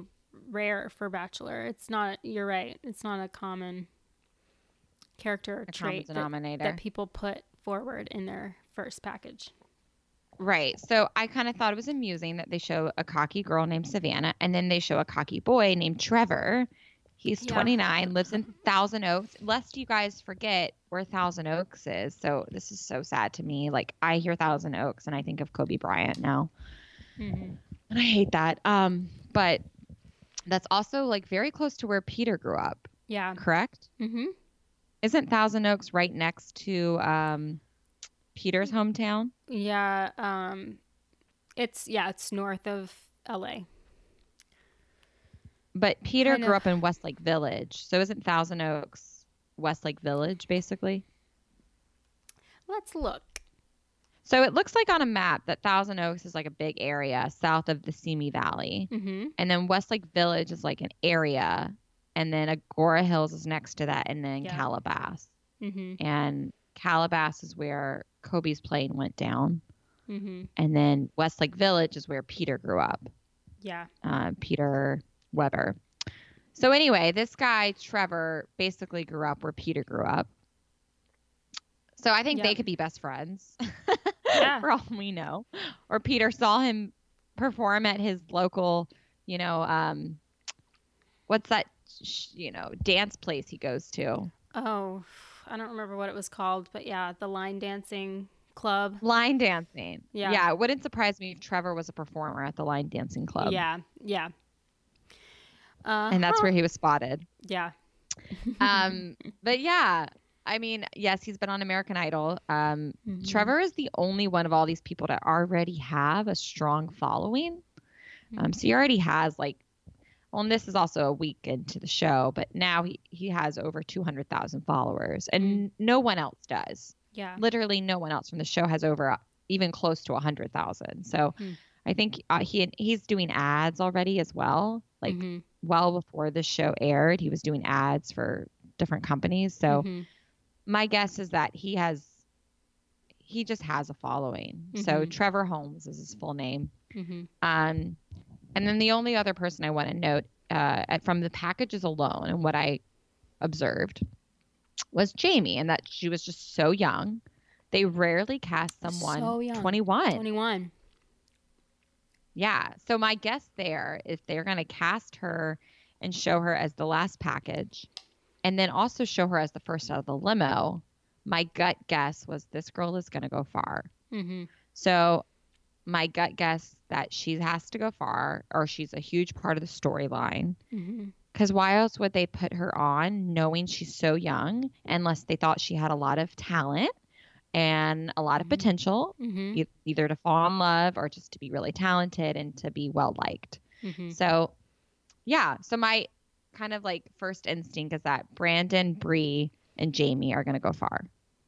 S2: rare for Bachelor. It's not. You're right. It's not a common character
S1: A
S2: trait that, that people put forward in their first package.
S1: Right. So I kind of thought it was amusing that they show a cocky girl named Savannah and then they show a cocky boy named Trevor. He's
S2: Yeah.
S1: 29, lives in Thousand Oaks. Lest you guys forget where Thousand Oaks is. So this is so sad to me. Like I hear Thousand Oaks and I think of Kobe Bryant now.
S2: Mm-hmm.
S1: And I hate that. Um, but that's also like very close to where Peter grew up,
S2: Yeah.
S1: correct?
S2: Mm-hmm.
S1: Isn't Thousand Oaks right next to um, Peter's hometown?
S2: Yeah. Um, it's yeah. It's north of L.A.
S1: But Peter
S2: Kind
S1: grew
S2: of.
S1: up in Westlake Village. So isn't Thousand Oaks Westlake Village basically?
S2: Let's look.
S1: So it looks like on a map that Thousand Oaks is like a big area south of the Simi Valley.
S2: Mm-hmm.
S1: And then Westlake Village is like an area. And then Agoura Hills is next to that. And then
S2: Yeah.
S1: Calabasas.
S2: Mm-hmm.
S1: And Calabasas is where Kobe's plane went down.
S2: Mm-hmm.
S1: And then Westlake Village is where Peter grew up.
S2: Yeah.
S1: uh, Peter Weber. So anyway, this guy Trevor basically grew up where Peter grew up. So I think they could be best friends,
S2: Yeah.
S1: for all we know. Or Peter saw him perform at his local, you know, um, what's that, you know, dance place he goes to?
S2: Oh, I don't remember what it was called, but yeah, the line dancing club.
S1: Line dancing.
S2: Yeah.
S1: Yeah. It wouldn't surprise me if Trevor was a performer at the line dancing club.
S2: Yeah. Yeah. Uh,
S1: And that's where he was spotted.
S2: Yeah.
S1: um but yeah i mean yes he's been on american idol um
S2: Mhm.
S1: trevor is the only one of all these people that already have a strong following um so he already has like well and this is also a week into the show but now he he has over 200000 followers and no one else does
S2: Yeah.
S1: literally no one else from the show has over uh, even close to 100000 so
S2: Hmm.
S1: i think uh, he he's doing ads already as well like
S2: Mhm.
S1: Well before the show aired he was doing ads for different companies so
S2: Mhm.
S1: my guess is that he has he just has a following so
S2: Mhm.
S1: trevor holmes is his full name
S2: Mhm.
S1: um and then the only other person i want to note uh at- from the packages alone and what i observed was jamie and that she was just so young they rarely cast someone
S2: So
S1: 21
S2: 21.
S1: Yeah. So my guess there is they're going to cast her and show her as the last package and then also show her as the first out of the limo. My gut guess was this girl is going to go far.
S2: Mhm.
S1: So my gut guess that she has to go far or she's a huge part of the storyline. Because why else would they put her on knowing she's so young unless they thought she had a lot of talent and a lot of
S2: Mhm.
S1: potential,
S2: Mhm.
S1: e- either to fall in love or just to be really talented and to be well liked?
S2: Mhm.
S1: So, yeah. So my kind of like first instinct is that Brandon, Bri, and Jamie are going to go far.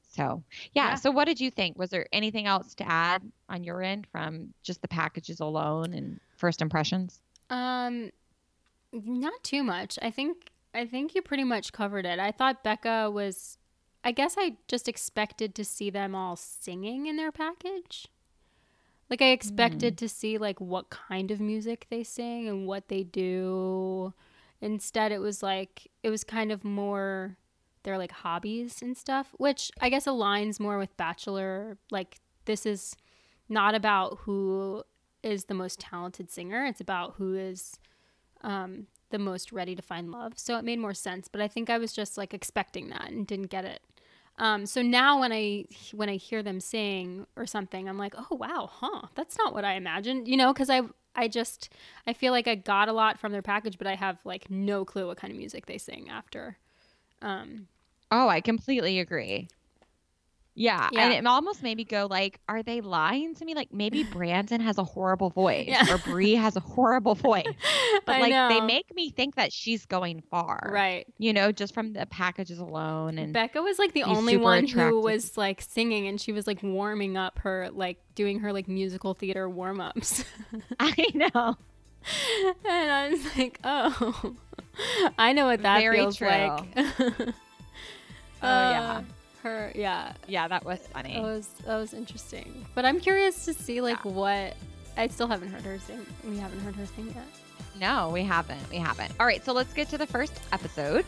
S1: So, yeah.
S2: Yeah.
S1: So, what did you think? Was there anything else to add on your end from just the packages alone and first impressions?
S2: Um, not too much. I think I think you pretty much covered it. I thought Becca was. I guess I just expected to see them all singing in their package. Like I expected to see like what kind of music they sing and what they do. Instead, it was like it was kind of more their like hobbies and stuff, which I guess aligns more with Bachelor. Like this is not about who is the most talented singer. It's about who is um, the most ready to find love. So it made more sense. But I think I was just like expecting that and didn't get it. Um, so now when I when I hear them sing or something, I'm like, oh wow, huh? That's not what I imagined, you know, because I I just I feel like I got a lot from their package, but I have like no clue what kind of music they sing after. Um,
S1: oh, I completely agree. Yeah,
S2: Yeah.
S1: and it almost made me go like, are they lying to me? Like maybe Brandon has a horrible voice
S2: Yeah.
S1: or Bri has a horrible voice, but like they make me think that she's going far,
S2: right.
S1: You know, just from the packages alone. And
S2: Becca was like the only one
S1: attractive.
S2: who was like singing, and she was like warming up her like doing her like musical theater warm ups.
S1: I know.
S2: and I was like, oh, I know what that
S1: Very
S2: feels
S1: true.
S2: like.
S1: Oh, yeah.
S2: Uh, Her, yeah,
S1: Yeah, that was funny.
S2: that was that was interesting. But I'm curious to see like what. I still haven't heard her sing. We haven't heard her sing yet.
S1: No, we haven't. We haven't. All right, so let's get to the first episode.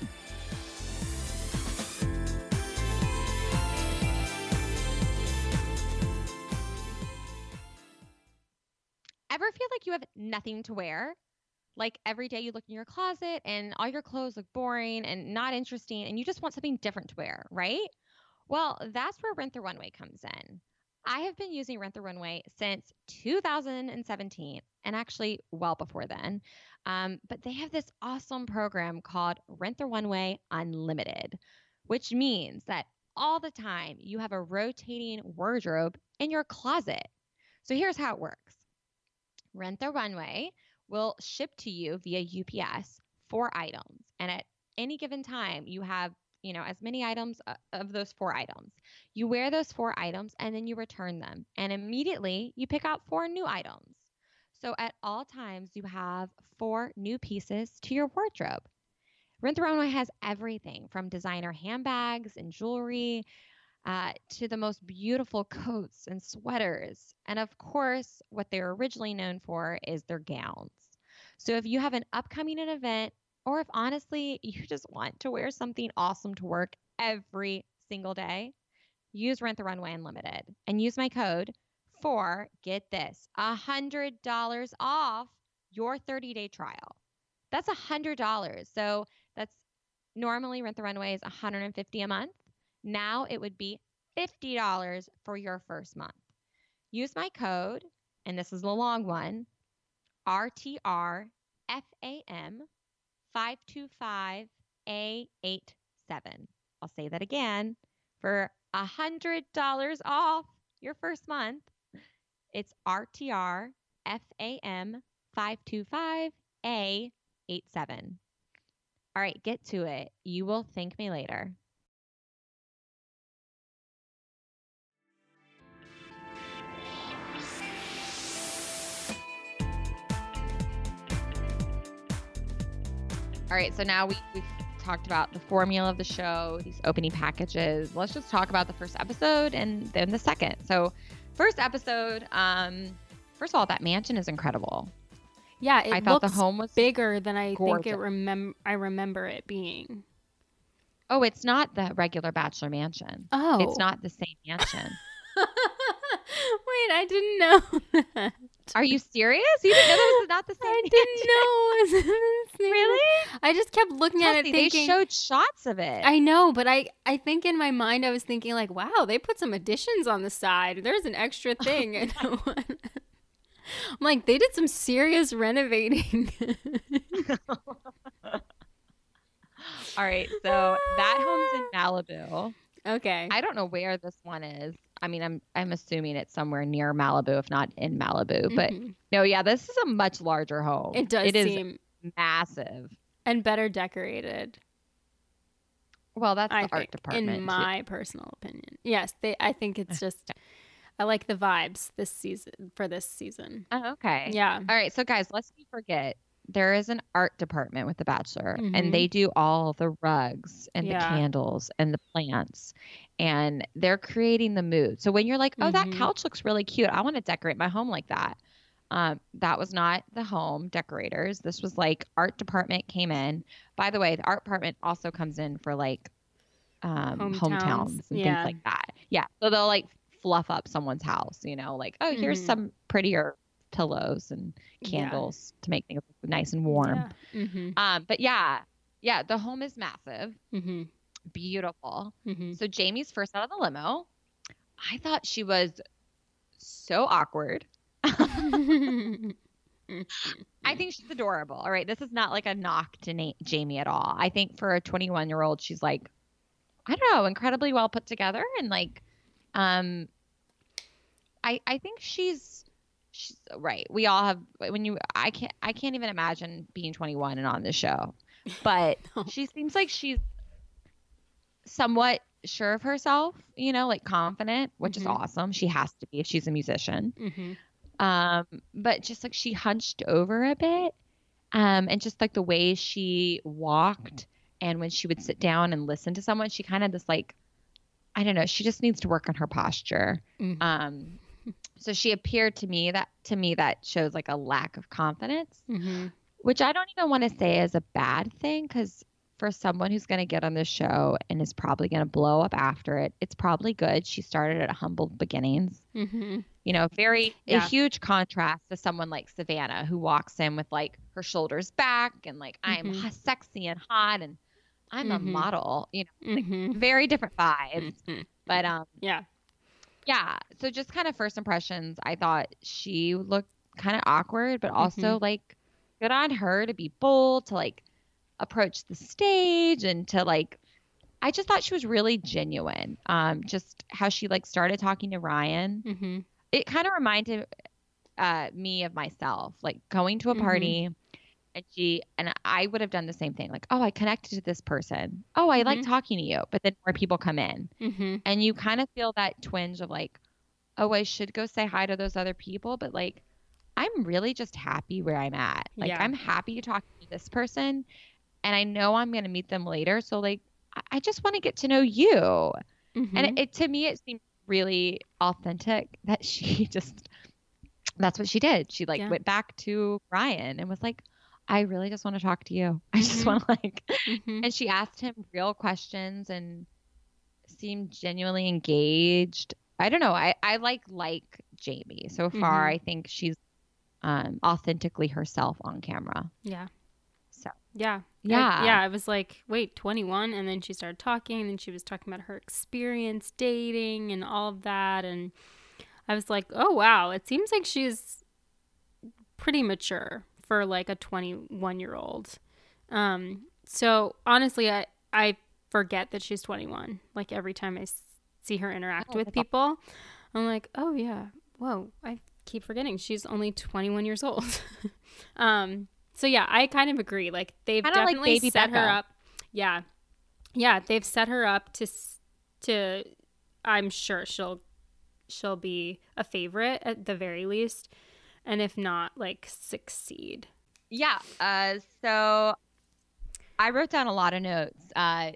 S1: Ever feel like you have nothing to wear? Like every day you look in your closet and all your clothes look boring and not interesting and you just want something different to wear, right? Well, that's where Rent the Runway comes in. I have been using Rent the Runway since 2017 and actually well before then. Um, but they have this awesome program called Rent the Runway Unlimited, which means that all the time you have a rotating wardrobe in your closet. So here's how it works Rent the Runway will ship to you via UPS four items. And at any given time, you have you know as many items uh, of those four items you wear those four items and then you return them and immediately you pick out four new items so at all times, you have four new pieces to your wardrobe. Rent the Runway has everything from designer handbags and jewelry uh, to the most beautiful coats and sweaters. And of course, what they're originally known for is their gowns. So if you have an upcoming event, or if honestly you just want to wear something awesome to work every single day, use Rent the Runway Unlimited and use my code for get this a hundred dollars off your 30 day trial. That's a hundred dollars. So that's normally rent the runway is 150 a month. Now it would be $50 for your first month. Use my code and this is the long one rtrfam 525 a87 i'll say that again for a hundred dollars off your first month it's RTR FAM 525 A87. All right, get to it. You will thank me later. All right, so now we, we've talked about the formula of the show, these opening packages. Let's just talk about the first episode and then the second. So, first episode, um, first of all, that mansion is incredible.
S2: Yeah, it
S1: I thought the home was
S2: bigger than I think it remem- I remember it being.
S1: Oh, it's not the regular bachelor mansion.
S2: Oh,
S1: It's not the same mansion.
S2: Wait, I didn't know.
S1: Are you serious? You didn't know that was not the same
S2: I didn't know. It was the same.
S1: Really?
S2: I just kept looking at it thinking.
S1: they showed shots of it.
S2: I know, but I I think in my mind I was thinking like, wow, they put some additions on the side. There's an extra oh thing. And I'm like, they did some serious renovating.
S1: All right, so that home's in Malibu.
S2: okay.
S1: I don't know where this one is. I mean, I'm I'm assuming it's somewhere near Malibu, if not in Malibu. But
S2: Mhm.
S1: no, yeah, this is a much larger home.
S2: it does
S1: It is
S2: seem
S1: massive.
S2: and better decorated.
S1: Well, that's
S2: I
S1: the art department.
S2: in
S1: too.
S2: my personal opinion. Yes, they. I think it's just. I like the vibes this season for this season.
S1: Oh, okay.
S2: Yeah.
S1: All right, so guys, lest we forget, there is an art department with The Bachelor,
S2: Mhm.
S1: and they do all the rugs and
S2: Yeah.
S1: the candles and the plants, and they're creating the mood. So when you're like, "Oh, that
S2: Mhm.
S1: couch looks really cute. I want to decorate my home like that," um, that was not the home decorators. This was like art department came in. By the way, the art department also comes in for like um,
S2: Hometowns,
S1: hometowns and
S2: yeah.
S1: things like that. Yeah, so they'll like fluff up someone's house. You know, like, "Oh, here's
S2: Mhm.
S1: some prettier pillows and
S2: Yeah.
S1: candles to make things nice and warm.
S2: Yeah. Mm-hmm.
S1: Um, but yeah, yeah, the home is massive,
S2: Mm-hmm.
S1: beautiful.
S2: Mm-hmm.
S1: So Jamie's first out of the limo. I thought she was so awkward. I think she's adorable. All right, this is not like a knock to Na- Jamie at all. I think for a 21 year old, she's like, I don't know, incredibly well put together, and like, um, I I think she's she's right. We all have when you I can't I can't even imagine being 21 and on the show, but
S2: No.
S1: she seems like she's somewhat sure of herself, you know, like confident, which is
S2: Mhm.
S1: awesome. She has to be if she's a musician
S2: mm-hmm.
S1: um but just like she hunched over a bit um and just like the way she walked and when she would sit down and listen to someone she kind of just like i don't know she just needs to work on her posture
S2: Mhm.
S1: um so she appeared to me that to me that shows like a lack of confidence
S2: Mm-hmm.
S1: which i don't even want to say is a bad thing because for someone who's going to get on this show and is probably going to blow up after it it's probably good she started at humble beginnings
S2: Mm-hmm.
S1: you know, very
S2: Yeah.
S1: a huge contrast to someone like Savannah who walks in with like her shoulders back and like I'm
S2: Mhm.
S1: sexy and hot and I'm a
S2: Mhm.
S1: model, you know,
S2: Mm-hmm.
S1: very different vibes. But um
S2: Yeah.
S1: Yeah, so just kind of first impressions, I thought she looked kind of awkward, but also like good on her to be bold, to like approach the stage and to like I just thought she was really genuine. Um just how she like started talking to Ryan
S2: Mm-hmm.
S1: it kind of reminded uh, me of myself, like going to a
S2: Mhm.
S1: party and she and I would have done the same thing. Like, oh, I connected to this person. Oh, I like
S2: Mhm.
S1: talking to you. But then more people come in
S2: Mm-hmm.
S1: and you kind of feel that twinge of like, oh, I should go say hi to those other people, but like I'm really just happy where I'm at. Like
S2: Yeah.
S1: I'm happy to talk to this person and I know I'm gonna meet them later. So like I- I just want to get to know you.
S2: Mm-hmm.
S1: And it, it to me it seemed really authentic that she just that's what she did. She like
S2: Yeah.
S1: went back to Ryan and was like, I really just want to talk to you. I just
S2: Mhm.
S1: want to like
S2: mm-hmm.
S1: and she asked him real questions and seemed genuinely engaged. I don't know. I, I like like Jamie. So far
S2: Mhm.
S1: I think she's um authentically herself on camera.
S2: Yeah.
S1: So
S2: Yeah.
S1: Yeah.
S2: I, yeah. I was like, wait, 21. And then she started talking and she was talking about her experience dating and all of that. And I was like, oh, wow. It seems like she's pretty mature for like a 21 year old. Um, so honestly, I, I forget that she's 21. Like every time I s- see her interact
S1: Oh,
S2: with people, I'm like, oh, yeah. Whoa. I keep forgetting she's only 21 years old. um, so yeah, I kind of agree. Like they've
S1: Kinda
S2: definitely
S1: Baby
S2: set her up. Yeah, yeah, they've set her up to to. I'm sure she'll she'll be a favorite at the very least, and if not, like succeed.
S1: Yeah. Uh, so I wrote down a lot of notes. Uh,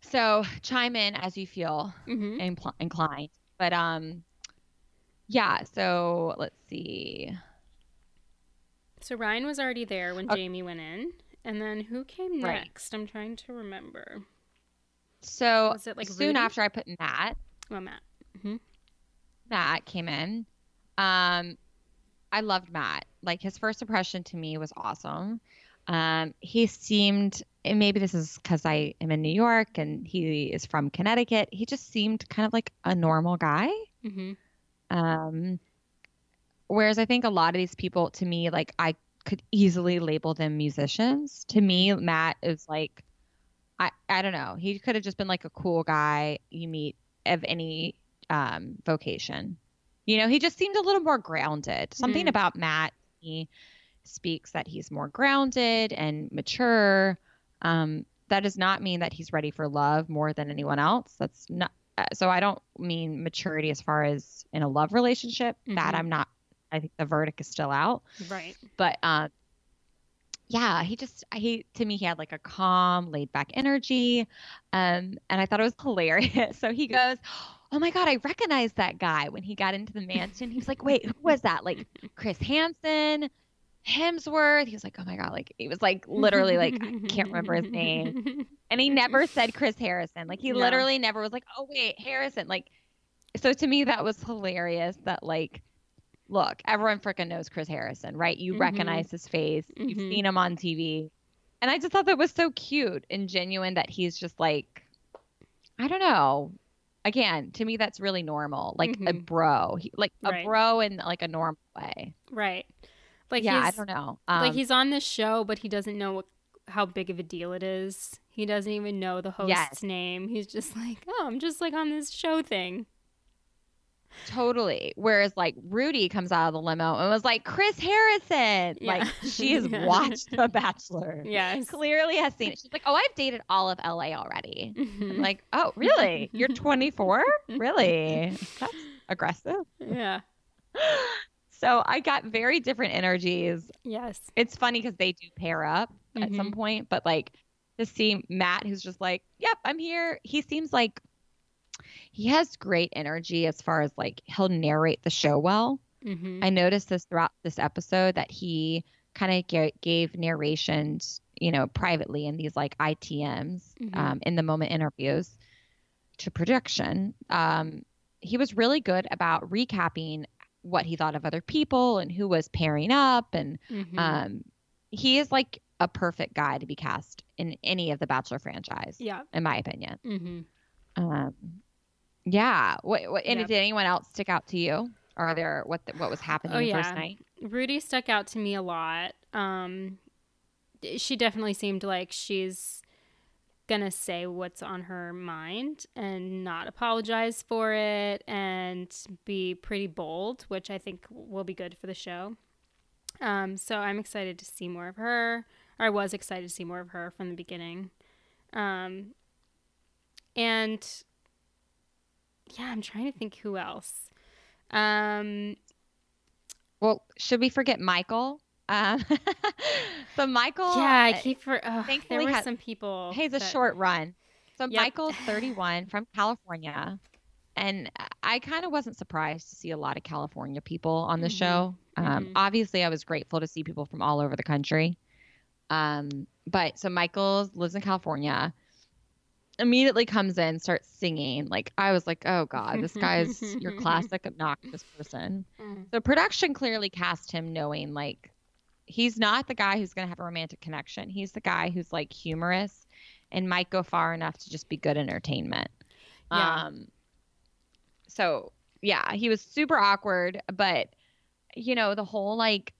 S1: so chime in as you feel
S2: Mm-hmm.
S1: impl- inclined. But um, yeah. So let's see.
S2: So Ryan was already there when
S1: Okay.
S2: Jamie went in, and then who came
S1: Right.
S2: next? I'm trying to remember.
S1: So
S2: Was it like
S1: soon
S2: Rudi?
S1: after I put Matt,
S2: well Matt. Hmm.
S1: Matt came in. Um, I loved Matt. Like his first impression to me was awesome. Um, he seemed, and maybe this is because I am in New York and he is from Connecticut. He just seemed kind of like a normal guy.
S2: Mm-hmm.
S1: Um, whereas I think a lot of these people, to me, like I could easily label them musicians. To me, Matt is like, I, I don't know. He could have just been like a cool guy you meet of any um, vocation. You know, he just seemed a little more grounded. Something
S2: Mm.
S1: about Matt, he speaks that he's more grounded and mature. Um, that does not mean that he's ready for love more than anyone else. That's not. Uh, so I don't mean maturity as far as in a love relationship. That
S2: Mhm.
S1: I'm not. I think the verdict is still out.
S2: Right.
S1: But um, yeah, he just he to me he had like a calm, laid back energy, um, and I thought it was hilarious. so he goes, "Oh my god, I recognize that guy." When he got into the mansion, he was like, "Wait, who was that? Like Chris Hansen, Hemsworth?" He was like, "Oh my god!" Like he was like literally like I can't remember his name, and he never said Chris Harrison. Like he
S2: No.
S1: literally never was like, "Oh wait, Harrison." Like so to me that was hilarious. That like look, everyone freaking knows Chris Harrison, right? You
S2: Mhm.
S1: recognize his face, you've
S2: Mhm.
S1: seen him on TV. And I just thought that was so cute and genuine that he's just like, I don't know. Again, to me, that's really normal. Like a
S2: Mhm.
S1: bro, he, like a
S2: Right.
S1: bro in like a normal way.
S2: Right. Like
S1: yeah, I don't know.
S2: like
S1: Um,
S2: he's on this show, but he doesn't know what, how big of a deal it is. He doesn't even know the host's
S1: Yes.
S2: name. He's just like, oh, I'm just like on this show thing.
S1: Totally. Whereas like Rudi comes out of the limo and was like, Chris Harrison.
S2: Yeah.
S1: Like she has
S2: Yeah.
S1: watched The Bachelor.
S2: Yes.
S1: Clearly has seen it. She's like, Oh, I've dated all of LA already. I'm
S2: Mhm.
S1: like, Oh, really? You're 24? Really? That's aggressive.
S2: yeah.
S1: So I got very different energies.
S2: Yes.
S1: It's funny because they do pair up at some
S2: Mhm.
S1: point, but like to see Matt, who's just like, Yep, I'm here. He seems like he has great energy as far as like he'll narrate the show well.
S2: hmm
S1: I noticed this throughout this episode that he kind of ga- gave narrations, you know, privately in these like ITMs,
S2: Mhm.
S1: um, in the moment interviews to production. Um, he was really good about recapping what he thought of other people and who was pairing up. And
S2: hmm
S1: um, he is like a perfect guy to be cast in any of the Bachelor franchise,
S2: yeah.
S1: in my opinion.
S2: hmm
S1: Um, yeah. What, what, and
S2: Yep.
S1: did anyone else stick out to you? Or are there what the, what was happening
S2: Oh,
S1: the
S2: yeah.
S1: first night?
S2: Rudi stuck out to me a lot. Um, she definitely seemed like she's gonna say what's on her mind and not apologize for it and be pretty bold, which I think will be good for the show. Um, so I'm excited to see more of her. Or I was excited to see more of her from the beginning. Um, and yeah, I'm trying to think who else. Um,
S1: Well, should we forget Michael? Um, so Michael,
S2: yeah, I
S1: uh,
S2: keep for. Oh, there
S1: thankfully
S2: were
S1: had-
S2: some people.
S1: He's a
S2: that-
S1: short run. So
S2: Yep.
S1: Michael's 31 from California. And I kind of wasn't surprised to see a lot of California people on the
S2: Mhm.
S1: show. Um,
S2: Mhm.
S1: Obviously, I was grateful to see people from all over the country. Um, but so Michael lives in California. Immediately comes in, starts singing. Like I was like, oh god, this guy's your classic obnoxious person.
S2: Mm.
S1: So production clearly cast him knowing like he's not the guy who's going to have a romantic connection. He's the guy who's like humorous and might go far enough to just be good entertainment.
S2: Yeah.
S1: Um so yeah, he was super awkward, but you know, the whole like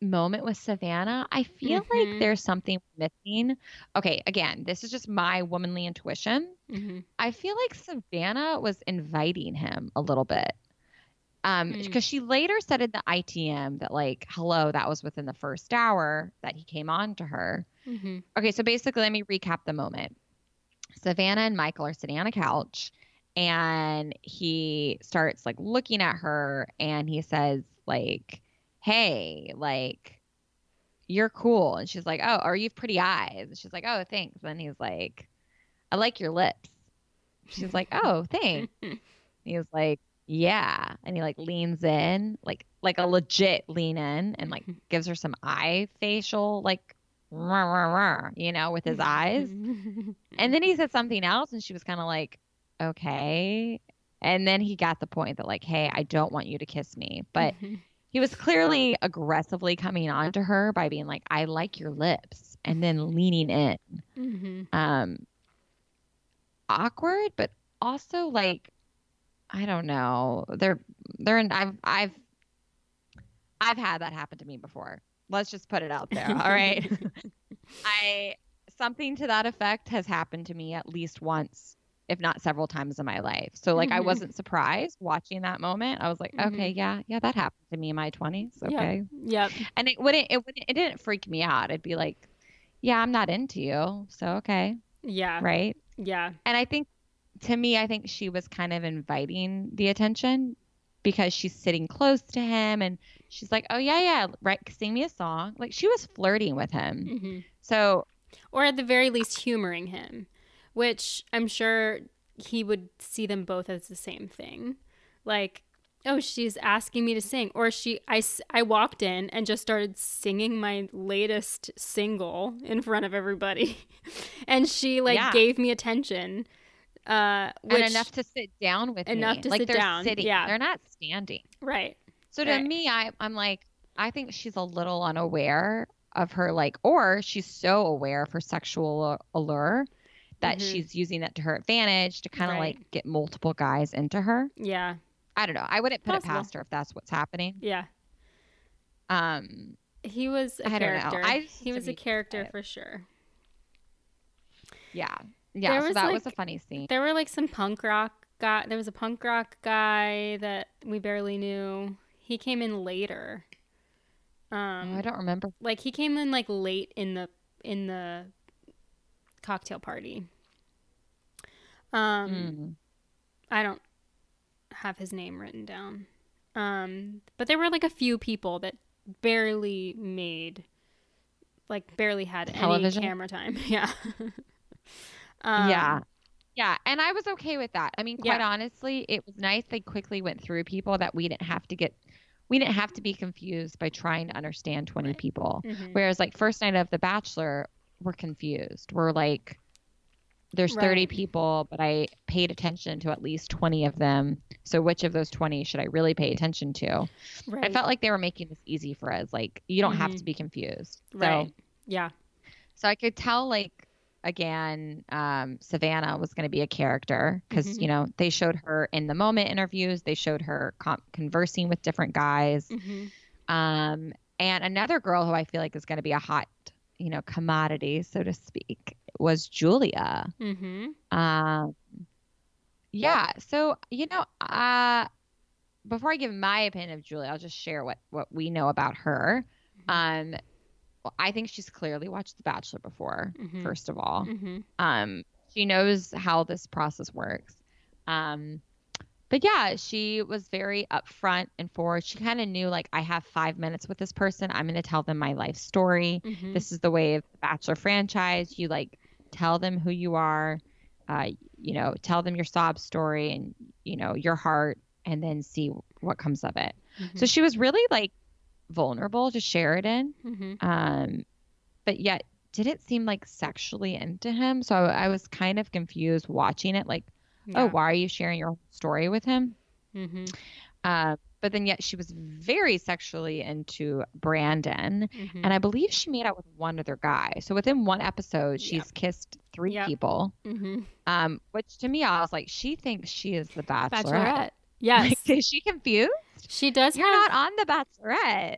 S1: moment with Savannah, I feel
S2: Mhm.
S1: like there's something missing. Okay, again, this is just my womanly intuition.
S2: Mhm.
S1: I feel like Savannah was inviting him a little bit. Um,
S2: Mm.
S1: because she later said in the ITM that like, hello, that was within the first hour that he came on to her.
S2: Mhm.
S1: Okay, so basically, let me recap the moment. Savannah and Michael are sitting on a couch, and he starts like looking at her, and he says like, "Hey, like, you're cool," and she's like, "Oh, or you pretty eyes," and she's like, "Oh, thanks," and he's like, "I like your lips." She's like, "Oh, thanks." He's like, "Yeah," and he like leans in, like like a legit lean in, and like gives her some eye facial, like, rah, rah, rah, you know, with his eyes. And then he said something else, and she was kind of like, "Okay." And then he got the point that like, "Hey, I don't want you to kiss me," but he was clearly aggressively coming on to her by being like, "I like your lips," and then leaning in.
S2: Mhm.
S1: Um, awkward, but also like, I don't know. They're they're in. I've I've I've had that happen to me before. Let's just put it out there. All right. I something to that effect has happened to me at least once, if not several times in my life. So like I
S2: Mhm.
S1: wasn't surprised watching that moment. I was like, okay, yeah, yeah, that happened to me in my twenties.
S2: Yeah.
S1: Okay.
S2: Yep.
S1: And it wouldn't it wouldn't it didn't freak me out. I'd be like, Yeah, I'm not into you. So okay.
S2: Yeah.
S1: Right.
S2: Yeah.
S1: And I think to me, I think she was kind of inviting the attention because she's sitting close to him and she's like, Oh yeah, yeah, right, sing me a song. Like she was flirting with him.
S2: hmm
S1: So
S2: Or at the very least, humoring him, which I'm sure he would see them both as the same thing. Like, oh, she's asking me to sing. Or she, I, I walked in and just started singing my latest single in front of everybody. and she, like,
S1: Yeah.
S2: gave me attention. Uh, which,
S1: and enough to sit down with
S2: enough
S1: me.
S2: to
S1: like
S2: sit
S1: they're
S2: down,
S1: sitting.
S2: yeah.
S1: They're not standing.
S2: Right.
S1: So to
S2: Right.
S1: me, I I'm like, I think she's a little unaware of her like, or she's so aware of her sexual allure that
S2: Mhm.
S1: she's using that to her advantage to kind of
S2: Right.
S1: like get multiple guys into her.
S2: Yeah.
S1: I don't know. I wouldn't put
S2: Possible.
S1: it past her if that's what's happening.
S2: Yeah.
S1: Um,
S2: He was a
S1: I don't know.
S2: character.
S1: I
S2: he was a character
S1: it.
S2: for sure.
S1: yeah, yeah.
S2: There
S1: so
S2: was,
S1: that was a
S2: like,
S1: funny scene.
S2: There were like some punk rock guy. There was a punk rock guy that we barely knew. He came in later.
S1: Oh,
S2: Um,
S1: I don't remember.
S2: like he came in like late in the in the cocktail party. Um,
S1: Mm.
S2: I don't have his name written down. Um, but there were like a few people that barely made, like barely had
S1: Television?
S2: any camera time. Yeah. um,
S1: yeah. Yeah, and I was okay with that. I mean, quite
S2: Yeah.
S1: honestly, it was nice they quickly went through people that we didn't have to get we didn't have to be confused by trying to understand 20
S2: Right.
S1: people.
S2: mhm.
S1: Whereas like first night of The Bachelor, we're confused. We're like there's 30 people, but I paid attention to at least 20 of them. So which of those 20 should I really pay attention to?
S2: Right.
S1: I felt like they were making this easy for us. Like you don't have
S2: Mhm.
S1: to be confused.
S2: right.
S1: So
S2: yeah.
S1: so I could tell, like, again, um, Savannah was going to be a character because,
S2: Mhm.
S1: you know, they showed her in the moment interviews, they showed her con- conversing with different guys.
S2: hmm
S1: Um, and another girl who I feel like is going to be a hot, you know, commodity, so to speak, was Julia.
S2: hmm
S1: Um, yeah. So, you know, uh, before I give my opinion of Julia, I'll just share what, what we know about her. Um, well, I think she's clearly watched The Bachelor before,
S2: Mhm.
S1: first of all.
S2: hmm
S1: Um, she knows how this process works. Um, but yeah, she was very upfront and forward. She kind of knew, like, I have five minutes with this person. I'm going to tell them my life story.
S2: hmm
S1: This is the way of the Bachelor franchise. You like tell them who you are, uh, you know, tell them your sob story and you know your heart, and then see what comes of it. So she was really like vulnerable to Sheridan,
S2: hmm
S1: um, but yet didn't seem like sexually into him. So I, I was kind of confused watching it. Like, oh, why are you sharing your story with him?
S2: hmm
S1: Uh, but then yet she was very sexually into Brandon.
S2: hmm
S1: And I believe she made out with one other guy. So within one episode, she's
S2: Yep.
S1: kissed three
S2: Yep.
S1: people.
S2: hmm
S1: Um, which to me, I was like, she thinks she is the Bachelorette.
S2: Bachelorette. Yes,
S1: Like, is she confused?
S2: she does
S1: You're
S2: have.
S1: not on the Bachelorette.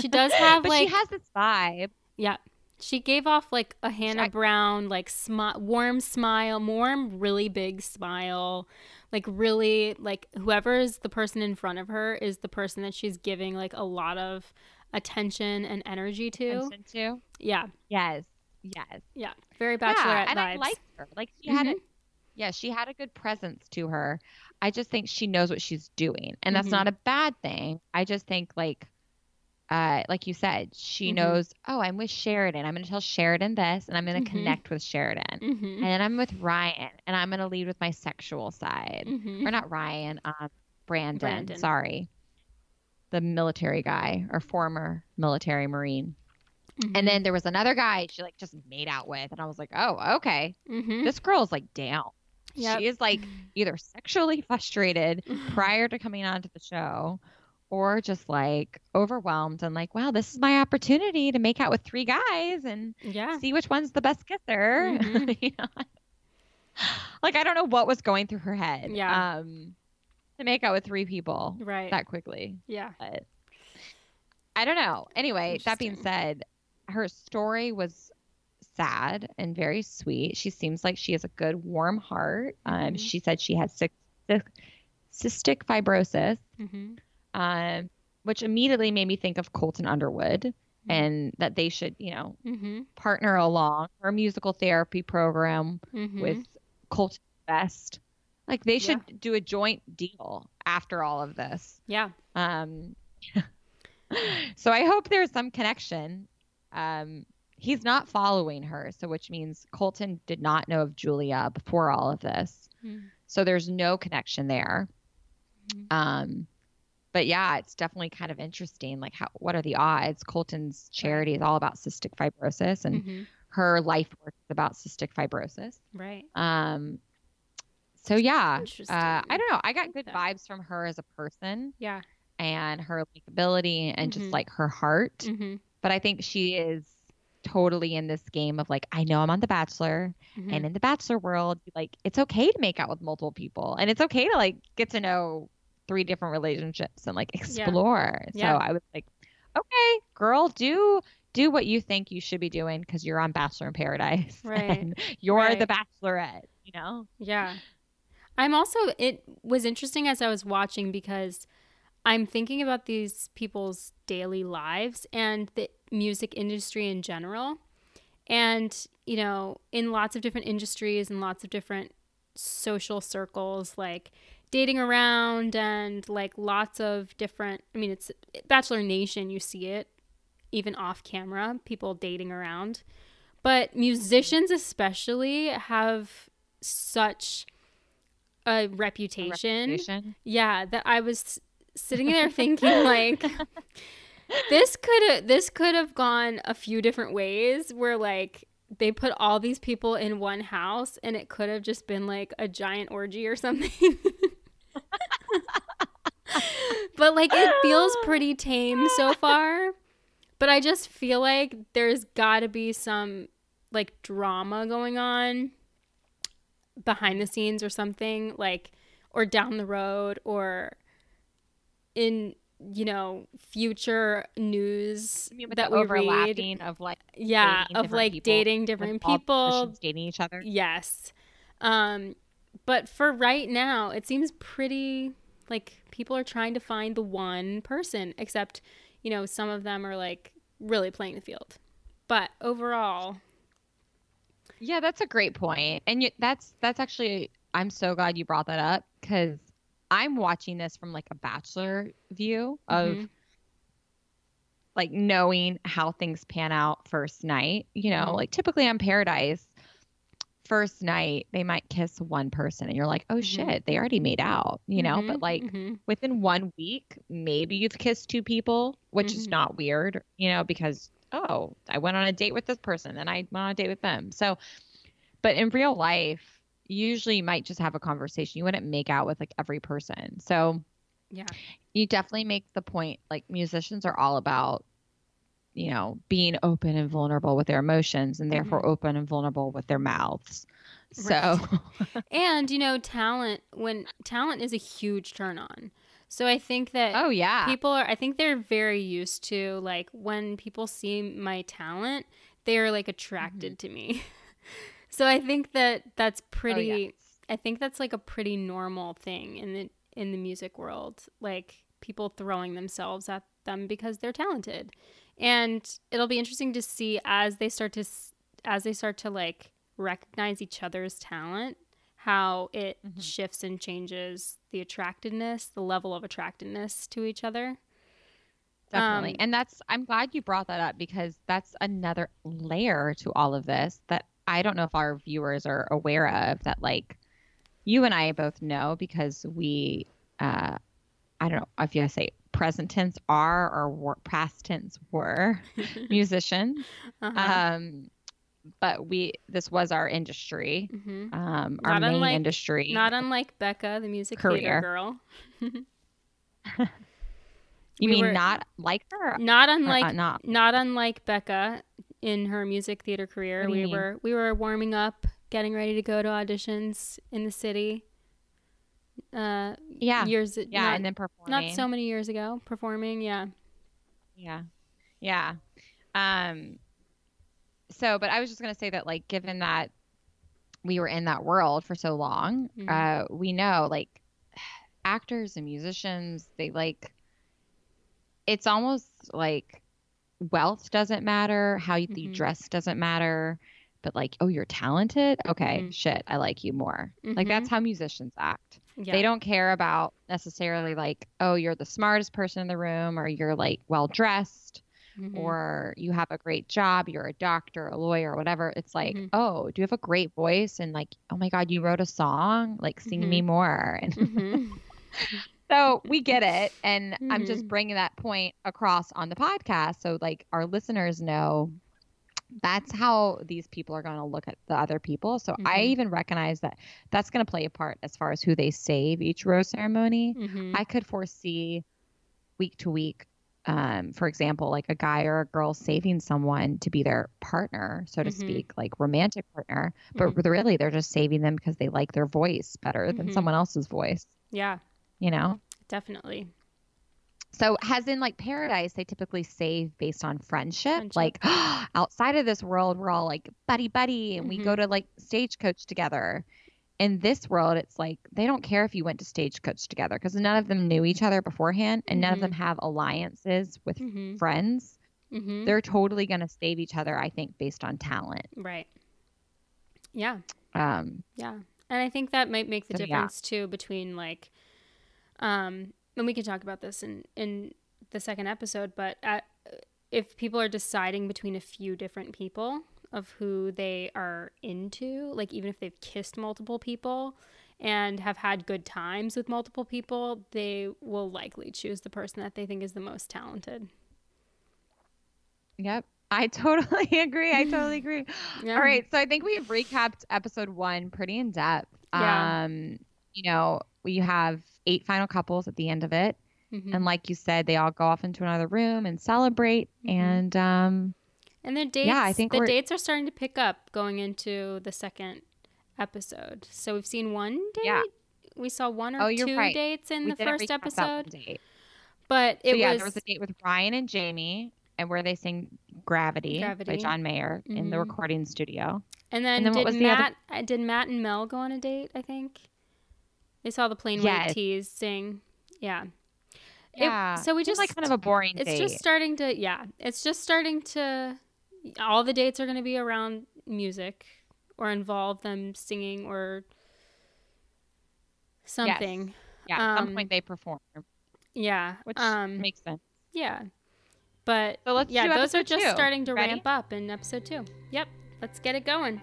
S2: She does have,
S1: but she has this vibe.
S2: Yeah. She gave off like a Hannah
S1: I-
S2: Brown, like smi- warm smile, warm, really big smile. Like, really, like, whoever is the person in front of her is the person that she's giving like a lot of attention and energy to.
S1: Attention to.
S2: Yeah.
S1: Yes. Yes.
S2: Yeah. Very Bachelorette
S1: yeah, and
S2: vibes.
S1: I liked her. Like she had a
S2: Mhm.
S1: yeah, she had a good presence to her. I just think she knows what she's doing. And that's
S2: Mhm.
S1: not a bad thing. I just think like uh like you said, she
S2: Mhm.
S1: knows, oh, I'm with Sheridan. I'm gonna tell Sheridan this and I'm gonna
S2: Mhm.
S1: connect with Sheridan.
S2: hmm
S1: And then I'm with Ryan and I'm gonna lead with my sexual side.
S2: hmm
S1: Or not Ryan, um Brandon.
S2: Brandon.
S1: Sorry. The military guy or former military marine. And then there was another guy she like just made out with, and I was like, oh, okay.
S2: hmm
S1: This girl's like down.
S2: Yep.
S1: She is like either sexually frustrated prior to coming onto the show, or just like overwhelmed and like, wow, this is my opportunity to make out with three guys and
S2: yeah.
S1: see which one's the best kisser.
S2: Mhm.
S1: You know? Like I don't know what was going through her head.
S2: Yeah.
S1: Um, to make out with three people
S2: Right.
S1: that quickly
S2: yeah.
S1: but I don't know. Anyway, that being said, her story was sad and very sweet. She seems like she has a good, warm heart. Um,
S2: Mhm.
S1: she said she has cystic, cystic fibrosis,
S2: hmm
S1: um, which immediately made me think of Colton Underwood and that they should, you know,
S2: hmm
S1: partner along her musical therapy program
S2: hmm
S1: with Colton Best. Like they
S2: Yeah.
S1: should do a joint deal after all of this.
S2: Yeah.
S1: Um, so I hope there's some connection. Um, he's not following her, so which means Colton did not know of Julia before all of this.
S2: Mhm.
S1: So there's no connection there.
S2: Mhm.
S1: Um, but yeah, it's definitely kind of interesting. Like, how what are the odds? Colton's charity is all about cystic fibrosis, and
S2: Mhm.
S1: her life work is about cystic fibrosis.
S2: Right.
S1: Um, so yeah, uh, I don't know. I got good vibes from her as a person
S2: Yeah.
S1: and her likability and just
S2: Mhm.
S1: like her heart.
S2: Mm-hmm.
S1: But I think she is totally in this game of like, I know I'm on The Bachelor,
S2: Mm-hmm.
S1: and in the Bachelor world, like it's okay to make out with multiple people, and it's okay to like get to know three different relationships and like explore.
S2: Yeah.
S1: So I was like, okay, girl, do do what you think you should be doing because you're on Bachelor in Paradise,
S2: Right.
S1: and you're
S2: Right.
S1: the Bachelorette. You know?
S2: Yeah. I'm also, it was interesting as I was watching because I'm thinking about these people's daily lives and the music industry in general. And, you know, in lots of different industries and lots of different social circles, like dating around and like lots of different, I mean, it's Bachelor Nation, you see it even off camera, people dating around. But musicians, especially, have such a
S1: A
S2: reputation.
S1: reputation.
S2: Yeah, that I was sitting there thinking like this could have this could have gone a few different ways where like they put all these people in one house and it could have just been like a giant orgy or something. but like it feels pretty tame so far. But I just feel like there's got to be some like drama going on behind the scenes or something like or down the road or in you know future news that we read
S1: of like
S2: yeah of like
S1: people,
S2: dating different people
S1: dating each other.
S2: yes um but for right now it seems pretty like people are trying to find the one person except you know some of them are like really playing the field but overall
S1: Yeah, that's a great point. And you, that's that's actually I'm so glad you brought that up cuz I'm watching this from like a bachelor view of
S2: Mhm.
S1: like knowing how things pan out first night, you know,
S2: Mhm.
S1: like typically on Paradise first night they might kiss one person and you're like, "Oh
S2: Mhm.
S1: shit, they already made out." You know,
S2: Mhm,
S1: but like
S2: mhm.
S1: within one week, maybe you've kissed two people, which is
S2: Mhm.
S1: not weird, you know, because oh, I went on a date with this person and I went on a date with them. So, but in real life, usually you might just have a conversation. You wouldn't make out with like every person. So,
S2: yeah
S1: you definitely make the point like musicians are all about you know being open and vulnerable with their emotions and therefore open and vulnerable with their mouths. So
S2: and you know talent when talent is a huge turn on. So i think that
S1: oh yeah.
S2: people are i think they're very used to like when people see my talent they're like attracted to me. So i think that that's
S1: Mm-hmm. Oh,
S2: pretty
S1: yes.
S2: i think that's like a pretty normal thing in the in the music world like people throwing themselves at them because they're talented and it'll be interesting to see as they start to as they start to like recognize each other's talent how it
S1: Mhm.
S2: shifts and changes the attractiveness the level of attractiveness to each other
S1: definitely
S2: Um,
S1: and that's i'm glad you brought that up because that's another layer to all of this that i don't know if our viewers are aware of that like you and i both know because we uh i don't know if you say present tense are or were, past tense were musicians
S2: uh-huh.
S1: um but we this was our industry
S2: Mhm.
S1: um our
S2: Not
S1: main
S2: unlike-
S1: industry
S2: not unlike becca the music
S1: Career.
S2: theater girl
S1: you
S2: we
S1: mean not like her
S2: not
S1: uh,
S2: unlike
S1: not
S2: not unlike Becca in her music theater career. We
S1: mean?
S2: were we were warming up, getting ready to go to auditions in the city. Uh,
S1: yeah
S2: years
S1: yeah
S2: not,
S1: and then performing
S2: not so many years ago, performing. Yeah,
S1: yeah yeah um so but i was just going to say that like given that we were in that world for so long
S2: Mhm.
S1: uh we know like actors and musicians they like it's almost like wealth doesn't matter how you,
S2: Mhm.
S1: dress doesn't matter but like oh you're talented okay
S2: Mhm.
S1: shit i like you more like
S2: Mhm.
S1: that's how musicians act
S2: yeah.
S1: they don't care about necessarily like oh you're the smartest person in the room or you're like well dressed
S2: Mhm.
S1: or you have a great job, you're a doctor, a lawyer, whatever. It's like,
S2: Mhm.
S1: oh, do you have a great voice? And like, oh my God, you wrote a song, like sing me more. And
S2: Mhm.
S1: so we get it. And I'm just bringing that point across on the podcast. So like our listeners know that's how these people are going to look at the other people. So I
S2: Mhm.
S1: even recognize that that's going to play a part as far as who they save each rose ceremony.
S2: Mhm.
S1: I could foresee week to week. Um, for example, like a guy or a girl saving someone to be their partner, so to
S2: Mhm.
S1: speak, like romantic partner, but
S2: Mhm.
S1: really they're just saving them because they like their voice better than
S2: Mhm.
S1: someone else's voice,
S2: Yeah,
S1: you know?
S2: definitely.
S1: So, as in like paradise, they typically save based on friendship.
S2: Friendship.
S1: Like outside of this world, we're all like buddy buddy, and we
S2: Mhm.
S1: go to like stagecoach together. In this world, it's like they don't care if you went to stagecoach together because none of them knew each other beforehand, and none of them have alliances with
S2: hmm
S1: friends.
S2: hmm
S1: They're totally gonna save each other, I think, based on talent.
S2: Right. Yeah.
S1: Um,
S2: Yeah. And I think that might make the
S1: So, yeah.
S2: difference too between like um and we can talk about this in in the second episode, but at, if people are deciding between a few different people of who they are into, like even if they've kissed multiple people and have had good times with multiple people, they will likely choose the person that they think is the most talented.
S1: yep, I totally agree. I totally agree.
S2: Yeah.
S1: All right, so I think we've recapped episode one pretty in depth.
S2: Yeah.
S1: Um, you know, we have eight final couples at the end of it,
S2: Mhm.
S1: and like you said, they all go off into another room and celebrate.
S2: Mhm.
S1: And um,
S2: And the dates,
S1: Yeah, I think
S2: the dates are starting to pick up going into the second episode. So we've seen one date.
S1: Yeah.
S2: We saw one or
S1: Oh,
S2: two
S1: right.
S2: dates in
S1: we
S2: the first
S1: recap that one
S2: episode, but
S1: So
S2: it
S1: yeah,
S2: was,
S1: there was a date with Ryan and Jamie, and where they sing "Gravity" by John Mayer in the
S2: Mhm.
S1: recording studio.
S2: and then,
S1: and then what
S2: did
S1: the other-
S2: Matt uh, did Matt and Mel go on a date? I think they saw the Plain
S1: Yes.
S2: White T's sing. Yeah. It-
S1: Yeah,
S2: so we just
S1: like kind of a boring
S2: it's
S1: date.
S2: just starting to yeah it's just starting to all the dates are going to be around music or involve them singing or something
S1: yeah, at some
S2: um,
S1: point they perform,
S2: yeah
S1: which
S2: um
S1: makes sense.
S2: yeah but
S1: So let's
S2: yeah those are just
S1: two.
S2: starting to
S1: Ready?
S2: ramp up in episode two yep let's get it going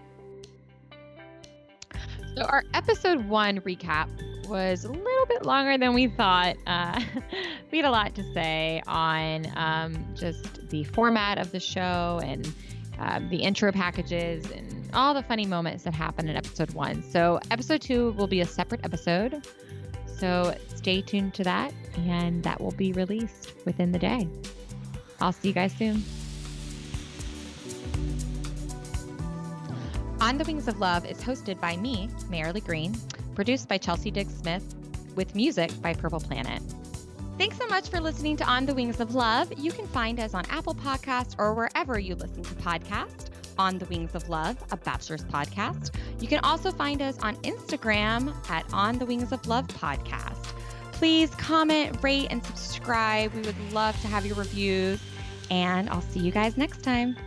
S1: So our episode one recap was a little bit longer than we thought. Uh, we had a lot to say on um, just the format of the show and um, the intro packages and all the funny moments that happened in episode one. So episode two will be a separate episode. So stay tuned to that, and that will be released within the day. I'll see you guys soon. On the Wings of Love is hosted by me, Marilee Green, produced by Chelsea Diggs Smith, with music by Purple Planet. Thanks so much for listening to On the Wings of Love. You can find us on Apple Podcasts or wherever you listen to podcasts. On the Wings of Love, a bachelor's podcast. You can also find us on Instagram at On the Wings of Love podcast. Please comment, rate, and subscribe. We would love to have your reviews. And I'll see you guys next time.